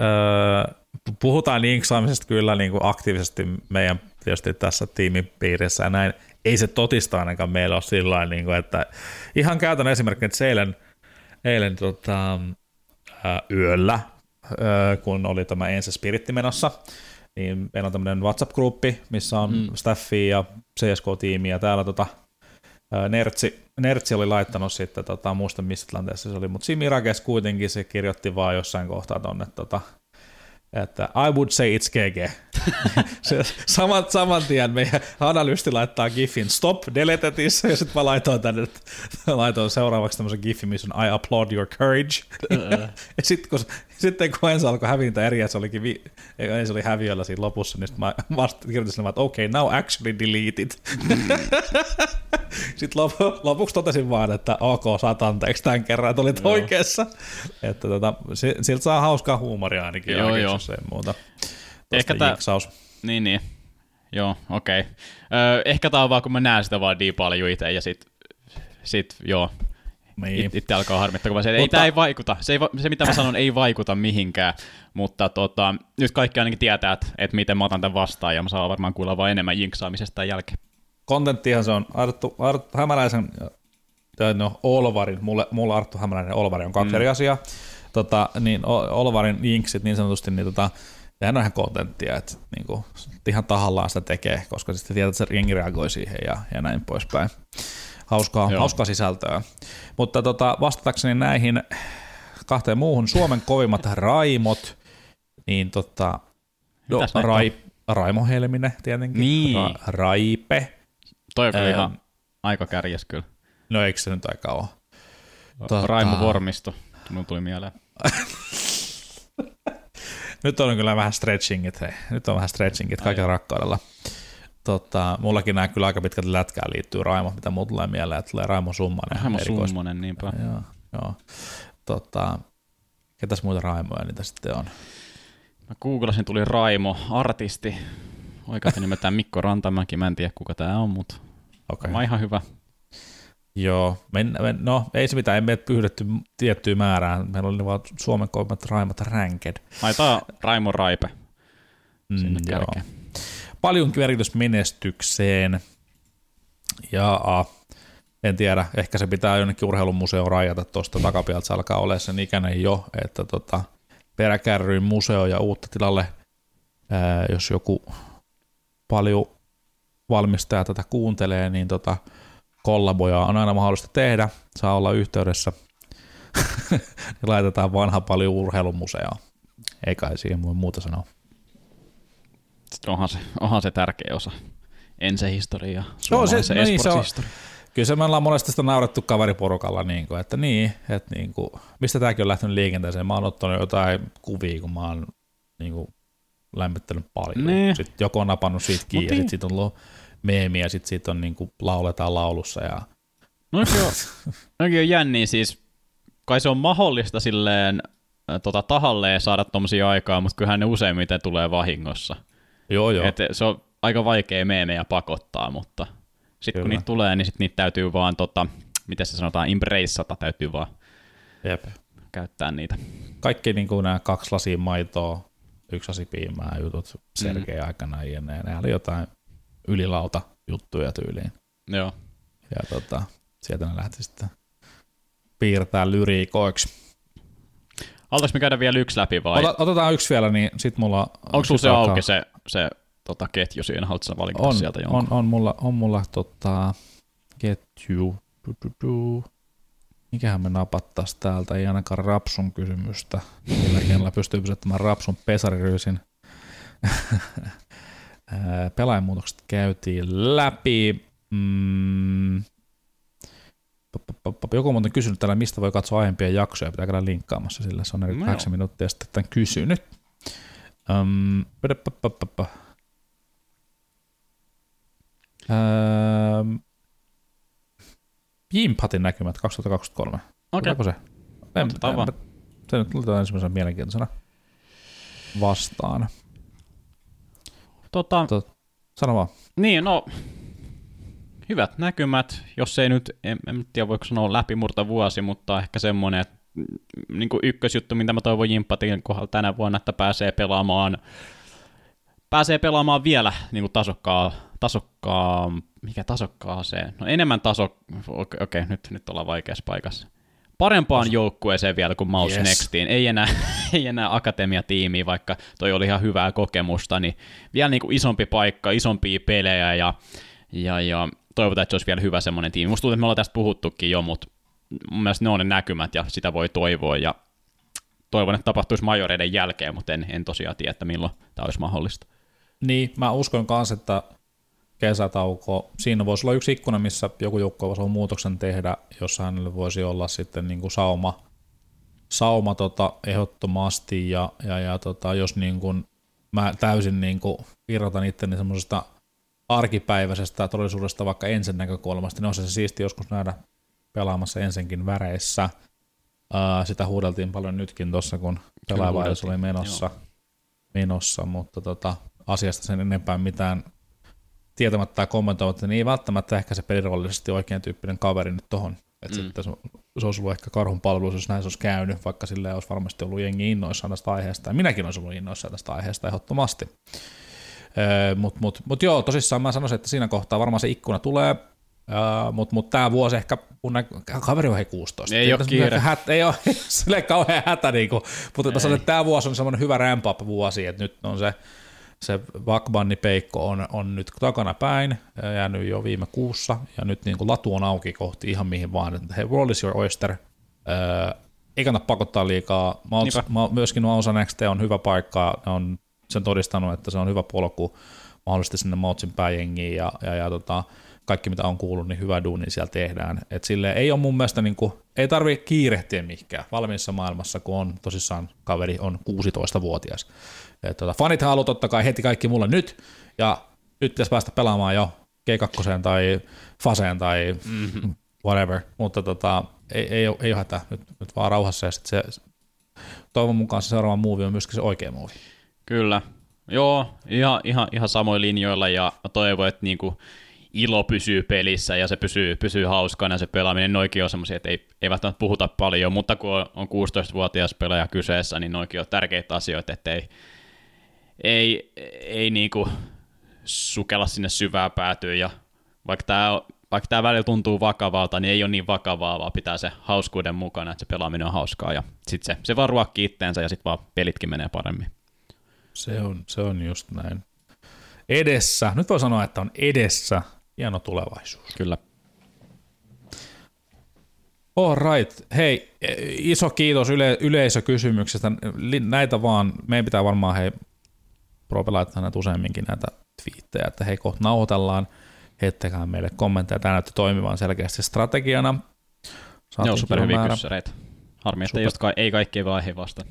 öö, puhutaan Jinksaamisesta kyllä niin kuin aktiivisesti meidän tietysti tässä tiimipiirissä ja näin. Ei se totista ainakaan meillä ole sillä niin että ihan käytännön esimerkki, että eilen, eilen tota, yöllä, kun oli tämä Ense Spiritti menossa, niin meillä on tämmöinen WhatsApp-gruppi, missä on mm. staffi ja CSK-tiimi ja täällä tota, Nertsi, Nertsi oli laittanut sitten, tota, muista missä tilanteessa se oli, mutta Simirakes kuitenkin se kirjoitti vaan jossain kohtaa tonne tota, että I would say it's GG. saman, saman tien meidän analysti laittaa GIFin stop deletetissä ja sitten mä laitoin tänne, laitoin seuraavaksi tämmöisen GIFin, missä on I applaud your courage. Uh-uh. ja sitten kun, sitten kun ensin alkoi hävintä eriä, se olikin vi, ensin oli häviöllä siinä lopussa, niin sitten mä vasta kirjoitin että okay, now actually delete it. sitten lopu, lopuksi totesin vaan, että ok, saat anteeksi tämän kerran, että olit oikeassa. Että tota, siltä saa hauskaa huumoria ainakin. Joo, joo ei muuta. Ehkä tämä... Niin, niin. Joo, okei. Okay. Öö, ehkä tämä on vaan, kun mä näen sitä vaan niin paljon itse, ja sit, sit joo, niin. It, itse alkaa harmittaa, kun se, mutta... ei, tämä ei vaikuta. Se, ei, se, mitä mä sanon, ei vaikuta mihinkään, mutta tota, nyt kaikki ainakin tietää, että, että miten mä otan tämän vastaan, ja mä saan varmaan kuulla vain enemmän jinksaamisesta tämän jälkeen. Kontenttihan se on Arttu, Arttu Hämäläisen, no Olvarin, mulle, mulle Arttu Hämäläinen Olvari on kaksi mm. eri asiaa, tota, niin Olvarin jinksit niin sanotusti, niin tota, sehän on ihan kontenttia, että niin kuin, ihan tahallaan sitä tekee, koska sitten tietää, että se jengi reagoi siihen ja, ja näin poispäin. Hauskaa, hauskaa sisältöä. Mutta tota, vastatakseni näihin kahteen muuhun, Suomen kovimmat raimot, niin tota, no, Rai, Raimo Helminen tietenkin, niin. Ra, Raipe. Toi on kyllä ihan aika kärjes kyllä. No eikö se nyt aika ole? Tota... Raimo Vormisto. Mun tuli mieleen. Nyt on kyllä vähän stretchingit, hei. Nyt on vähän stretchingit kaikilla rakkaudella. Tota, mullakin nämä kyllä aika pitkälti lätkään liittyy Raimo, mitä mulla tulee mieleen, että tulee Raimo Summanen. Raimo erikois... Summanen, niinpä. Joo, joo. Tota, ketäs muita Raimoja niitä sitten on? Mä googlasin, tuli Raimo, artisti. Oikeasti nimetään Mikko Rantamäki, mä en tiedä kuka tää on, mutta okay. on ihan hyvä. Joo, men, men, no ei se mitään, emme pyydetty tiettyä määrää. Meillä oli vaan Suomen kolmat Raimot Ranked. Laitetaan Raimo Raipe mm, joo. Paljon menestykseen. Ja en tiedä, ehkä se pitää jonnekin urheilumuseoon rajata tuosta takapialta, se alkaa olla sen ikäinen jo, että tota, peräkärryin museo ja uutta tilalle, ää, jos joku paljon valmistaja tätä kuuntelee, niin tota, kollaboja on aina mahdollista tehdä, saa olla yhteydessä laitetaan vanha paljon urheilumuseo. Ei kai siihen voi muuta sanoa. Onhan se, onhan se tärkeä osa ensehistoriaa, suomalaisen no, se, no niin, se on, Kyllä se me ollaan monesti sitä naurettu kaveriporukalla, niin kuin, että niin, että niin kuin, mistä tämäkin on lähtenyt liikenteeseen. Mä oon ottanut jotain kuvia, kun mä oon niin kuin, lämmittänyt paljon. Niin. Sitten joku on napannut siitä kiinni ja sitten siitä on ollut meemi ja sitten siitä on niin kuin lauletaan laulussa. Ja... No joo, on jänniä siis. Kai se on mahdollista silleen tota, tahalleen saada tuommoisia aikaa, mutta kyllähän ne useimmiten tulee vahingossa. Joo, joo. Et se on aika vaikea meemejä pakottaa, mutta sitten kun niitä tulee, niin sit niitä täytyy vaan, tota, miten se sanotaan, embraceata, täytyy vaan Jep. käyttää niitä. Kaikki niin kuin nämä kaksi lasia maitoa, yksi lasi piimää jutut Sergei mm. aikana ja ne, ne oli jotain ylilauta juttuja tyyliin. Joo. Ja tota, sieltä ne lähti sitten piirtää lyriikoiksi. Haluaisiko me käydä vielä yksi läpi vai? Ota, otetaan yksi vielä, niin sit mulla... Onko sulla se alkaa... auki se, se tota, ketju siinä? Haluatko valita on, sieltä jonkun? On, on mulla, on mulla tota, ketju. Du, du, du. Mikähän me napattaisi täältä, ei ainakaan Rapsun kysymystä, millä kenellä pystyy pysyttämään Rapsun pesariryysin. Pelaajamuutokset käytiin läpi. Mm. Joku on muuten kysynyt täällä, mistä voi katsoa aiempia jaksoja, pitää käydä linkkaamassa sillä, se on eri no 8 minuuttia sitten tämän kysynyt. Um, um, Jimpatin näkymät 2023. Okei. Okay. se? En, en, vaan. Se nyt lutetaan ensimmäisenä mielenkiintoisena vastaan. Tota, Tot, sano vaan. Niin, no hyvät näkymät, jos ei nyt, en, en tiedä voiko sanoa läpimurta vuosi, mutta ehkä semmoinen, että niin kuin ykkösjuttu, mitä mä toivon Jimpatin kohdalla tänä vuonna, että pääsee pelaamaan, pääsee pelaamaan vielä niin kuin tasokkaa, tasokkaa, mikä tasokkaaseen, no enemmän taso, okei, okay, nyt, nyt ollaan vaikeassa paikassa. Parempaan Os... joukkueeseen vielä kuin Mouse yes. Nextiin, ei enää, ei enää akatemiatiimiä, vaikka toi oli ihan hyvää kokemusta, niin vielä niin kuin isompi paikka, isompia pelejä ja, ja, ja toivotaan, että se olisi vielä hyvä semmoinen tiimi. Musta tuntuu, että me ollaan tästä puhuttukin jo, mutta mun mielestä ne on ne näkymät ja sitä voi toivoa ja toivon, että tapahtuisi majoreiden jälkeen, mutta en, en tosiaan tiedä, että milloin tämä olisi mahdollista. Niin, mä uskon kanssa, että kesätauko, siinä voisi olla yksi ikkuna, missä joku joukko voisi muutoksen tehdä, jossa hänelle voisi olla sitten niin kuin sauma, sauma tota, ehdottomasti, ja, ja, ja tota, jos niin kuin mä täysin niin kuin irrotan itteni semmoisesta arkipäiväisestä todellisuudesta vaikka ensin näkökulmasta, niin on se siisti joskus nähdä pelaamassa ensinkin väreissä. Uh, sitä huudeltiin paljon nytkin tuossa, kun pelaavaihdos oli menossa, menossa mutta tota, asiasta sen enempää mitään tietämättä tai kommentoimatta, niin ei välttämättä ehkä se pelirollisesti oikein tyyppinen kaveri nyt tohon. Että mm. sitten se, se olisi ollut ehkä karhun palvelus, jos näin se olisi käynyt, vaikka sille olisi varmasti ollut jengi innoissaan tästä aiheesta, ja minäkin olisin ollut innoissaan tästä aiheesta ehdottomasti. Mutta mut, mut joo, tosissaan mä sanoisin, että siinä kohtaa varmaan se ikkuna tulee, Uh, mutta mut tämä vuosi ehkä, mun nä- kaveri on hei 16. Ei ole kiire. Hät, ei ole sille kauhean hätä, niinku, mutta mä sanon, että tämä vuosi on semmoinen hyvä ramp up vuosi, että nyt on se, se Vakbanni Peikko on, on nyt takana päin, jäänyt jo viime kuussa, ja nyt niin kuin latu on auki kohti ihan mihin vaan, hei, world is your oyster, uh, ei kannata pakottaa liikaa, Mauts, ma, myöskin Mausa Next on hyvä paikka, ne on sen todistanut, että se on hyvä polku mahdollisesti sinne Mautsin pääjengiin, ja, ja, ja tota, kaikki mitä on kuullut, niin hyvä duuni siellä tehdään. Et sille ei ole mun mielestä, niin kuin, ei tarvitse kiirehtiä mihinkään valmiissa maailmassa, kun on tosissaan kaveri on 16-vuotias. Et, tota, fanit haluaa totta kai heti kaikki mulle nyt, ja nyt pitäisi päästä pelaamaan jo G2 tai Faseen tai mm-hmm. whatever, mutta tota, ei, ei, ei ole hätä, nyt, nyt vaan rauhassa, ja sit se, toivon mukaan se seuraava muuvi on myöskin se oikea muuvi. Kyllä, joo, ihan, ihan, ihan samoin linjoilla, ja toivon, että niinku, ilo pysyy pelissä ja se pysyy, pysyy hauskana se pelaaminen. Noikin on semmoisia, että ei, ei välttämättä puhuta paljon, mutta kun on 16-vuotias pelaaja kyseessä, niin noikin on tärkeitä asioita, että ei, ei, ei niinku sukella sinne syvää päätyä ja vaikka tämä vaikka tämä välillä tuntuu vakavalta, niin ei ole niin vakavaa, vaan pitää se hauskuuden mukana, että se pelaaminen on hauskaa ja sitten se, se vaan ruokkii itteensä ja sitten vaan pelitkin menee paremmin. Se on, se on just näin. Edessä, nyt voi sanoa, että on edessä hieno tulevaisuus. Kyllä. All right. Hei, iso kiitos yle- yleisökysymyksestä. Näitä vaan, meidän pitää varmaan hei, Prope laittaa näitä useamminkin näitä twiittejä, että hei kohta nauhoitellaan, heittäkää meille kommentteja. Tämä näytti toimivan selkeästi strategiana. Saatiin ne on superhyviä kyssäreitä. Harmi, että Super. ei kaikki vaihe vasta.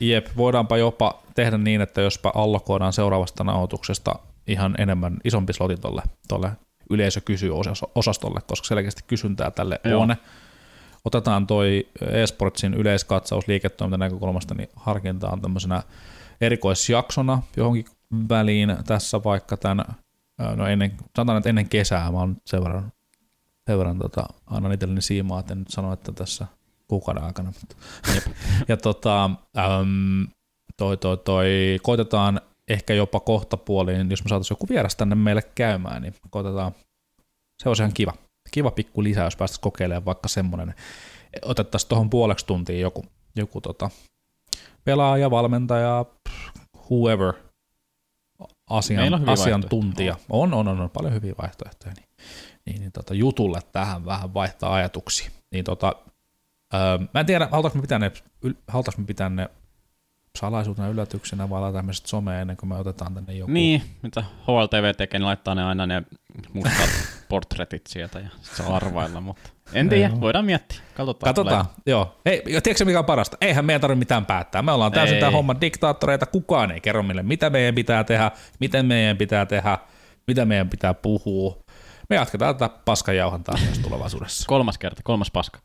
Jep, voidaanpa jopa tehdä niin, että jospa allokoidaan seuraavasta nauhoituksesta ihan enemmän isompi slotti tolle, tolle yleisö kysyy osastolle, koska selkeästi kysyntää tälle Joo. on. Otetaan toi eSportsin yleiskatsaus liiketoiminta näkökulmasta niin harkintaan tämmöisenä erikoisjaksona johonkin väliin tässä vaikka tämän, no ennen, sanotaan, että ennen kesää mä oon sen verran, sen verran tota, annan itselleni siimaa, että en nyt sano, että tässä kuukauden aikana. Mutta. ja tota, äm, toi, toi, toi, koitetaan ehkä jopa kohta puoliin, jos me saataisiin joku vieras tänne meille käymään, niin koitetaan, se olisi ihan kiva. Kiva pikku lisä, jos päästäisiin kokeilemaan vaikka semmoinen, otettaisiin tuohon puoleksi tuntiin joku, joku tota, pelaaja, valmentaja, whoever, asian, on asiantuntija. On, on, on, on, paljon hyviä vaihtoehtoja. Niin, niin, niin tota, jutulle tähän vähän vaihtaa ajatuksia. Niin tota, Öö, mä en tiedä, halutaanko me pitää ne, halutaanko me pitää ne salaisuutena yllätyksenä vai laitetaan sitten someen ennen kuin me otetaan tänne joku. Niin, mitä HLTV tekee, niin laittaa ne aina ne mustat portretit sieltä ja sit saa arvailla, mutta en tiedä, Ei, voidaan miettiä. Katsotaan. Katsotaan, tulee. joo. Ei, tiedätkö mikä on parasta? Eihän meidän tarvitse mitään päättää. Me ollaan täysin tämä homma diktaattoreita, kukaan ei kerro meille, mitä meidän pitää tehdä, miten meidän pitää tehdä, mitä meidän pitää puhua. Me jatketaan tätä paskajauhantaa myös tulevaisuudessa. Kolmas kerta, kolmas paska.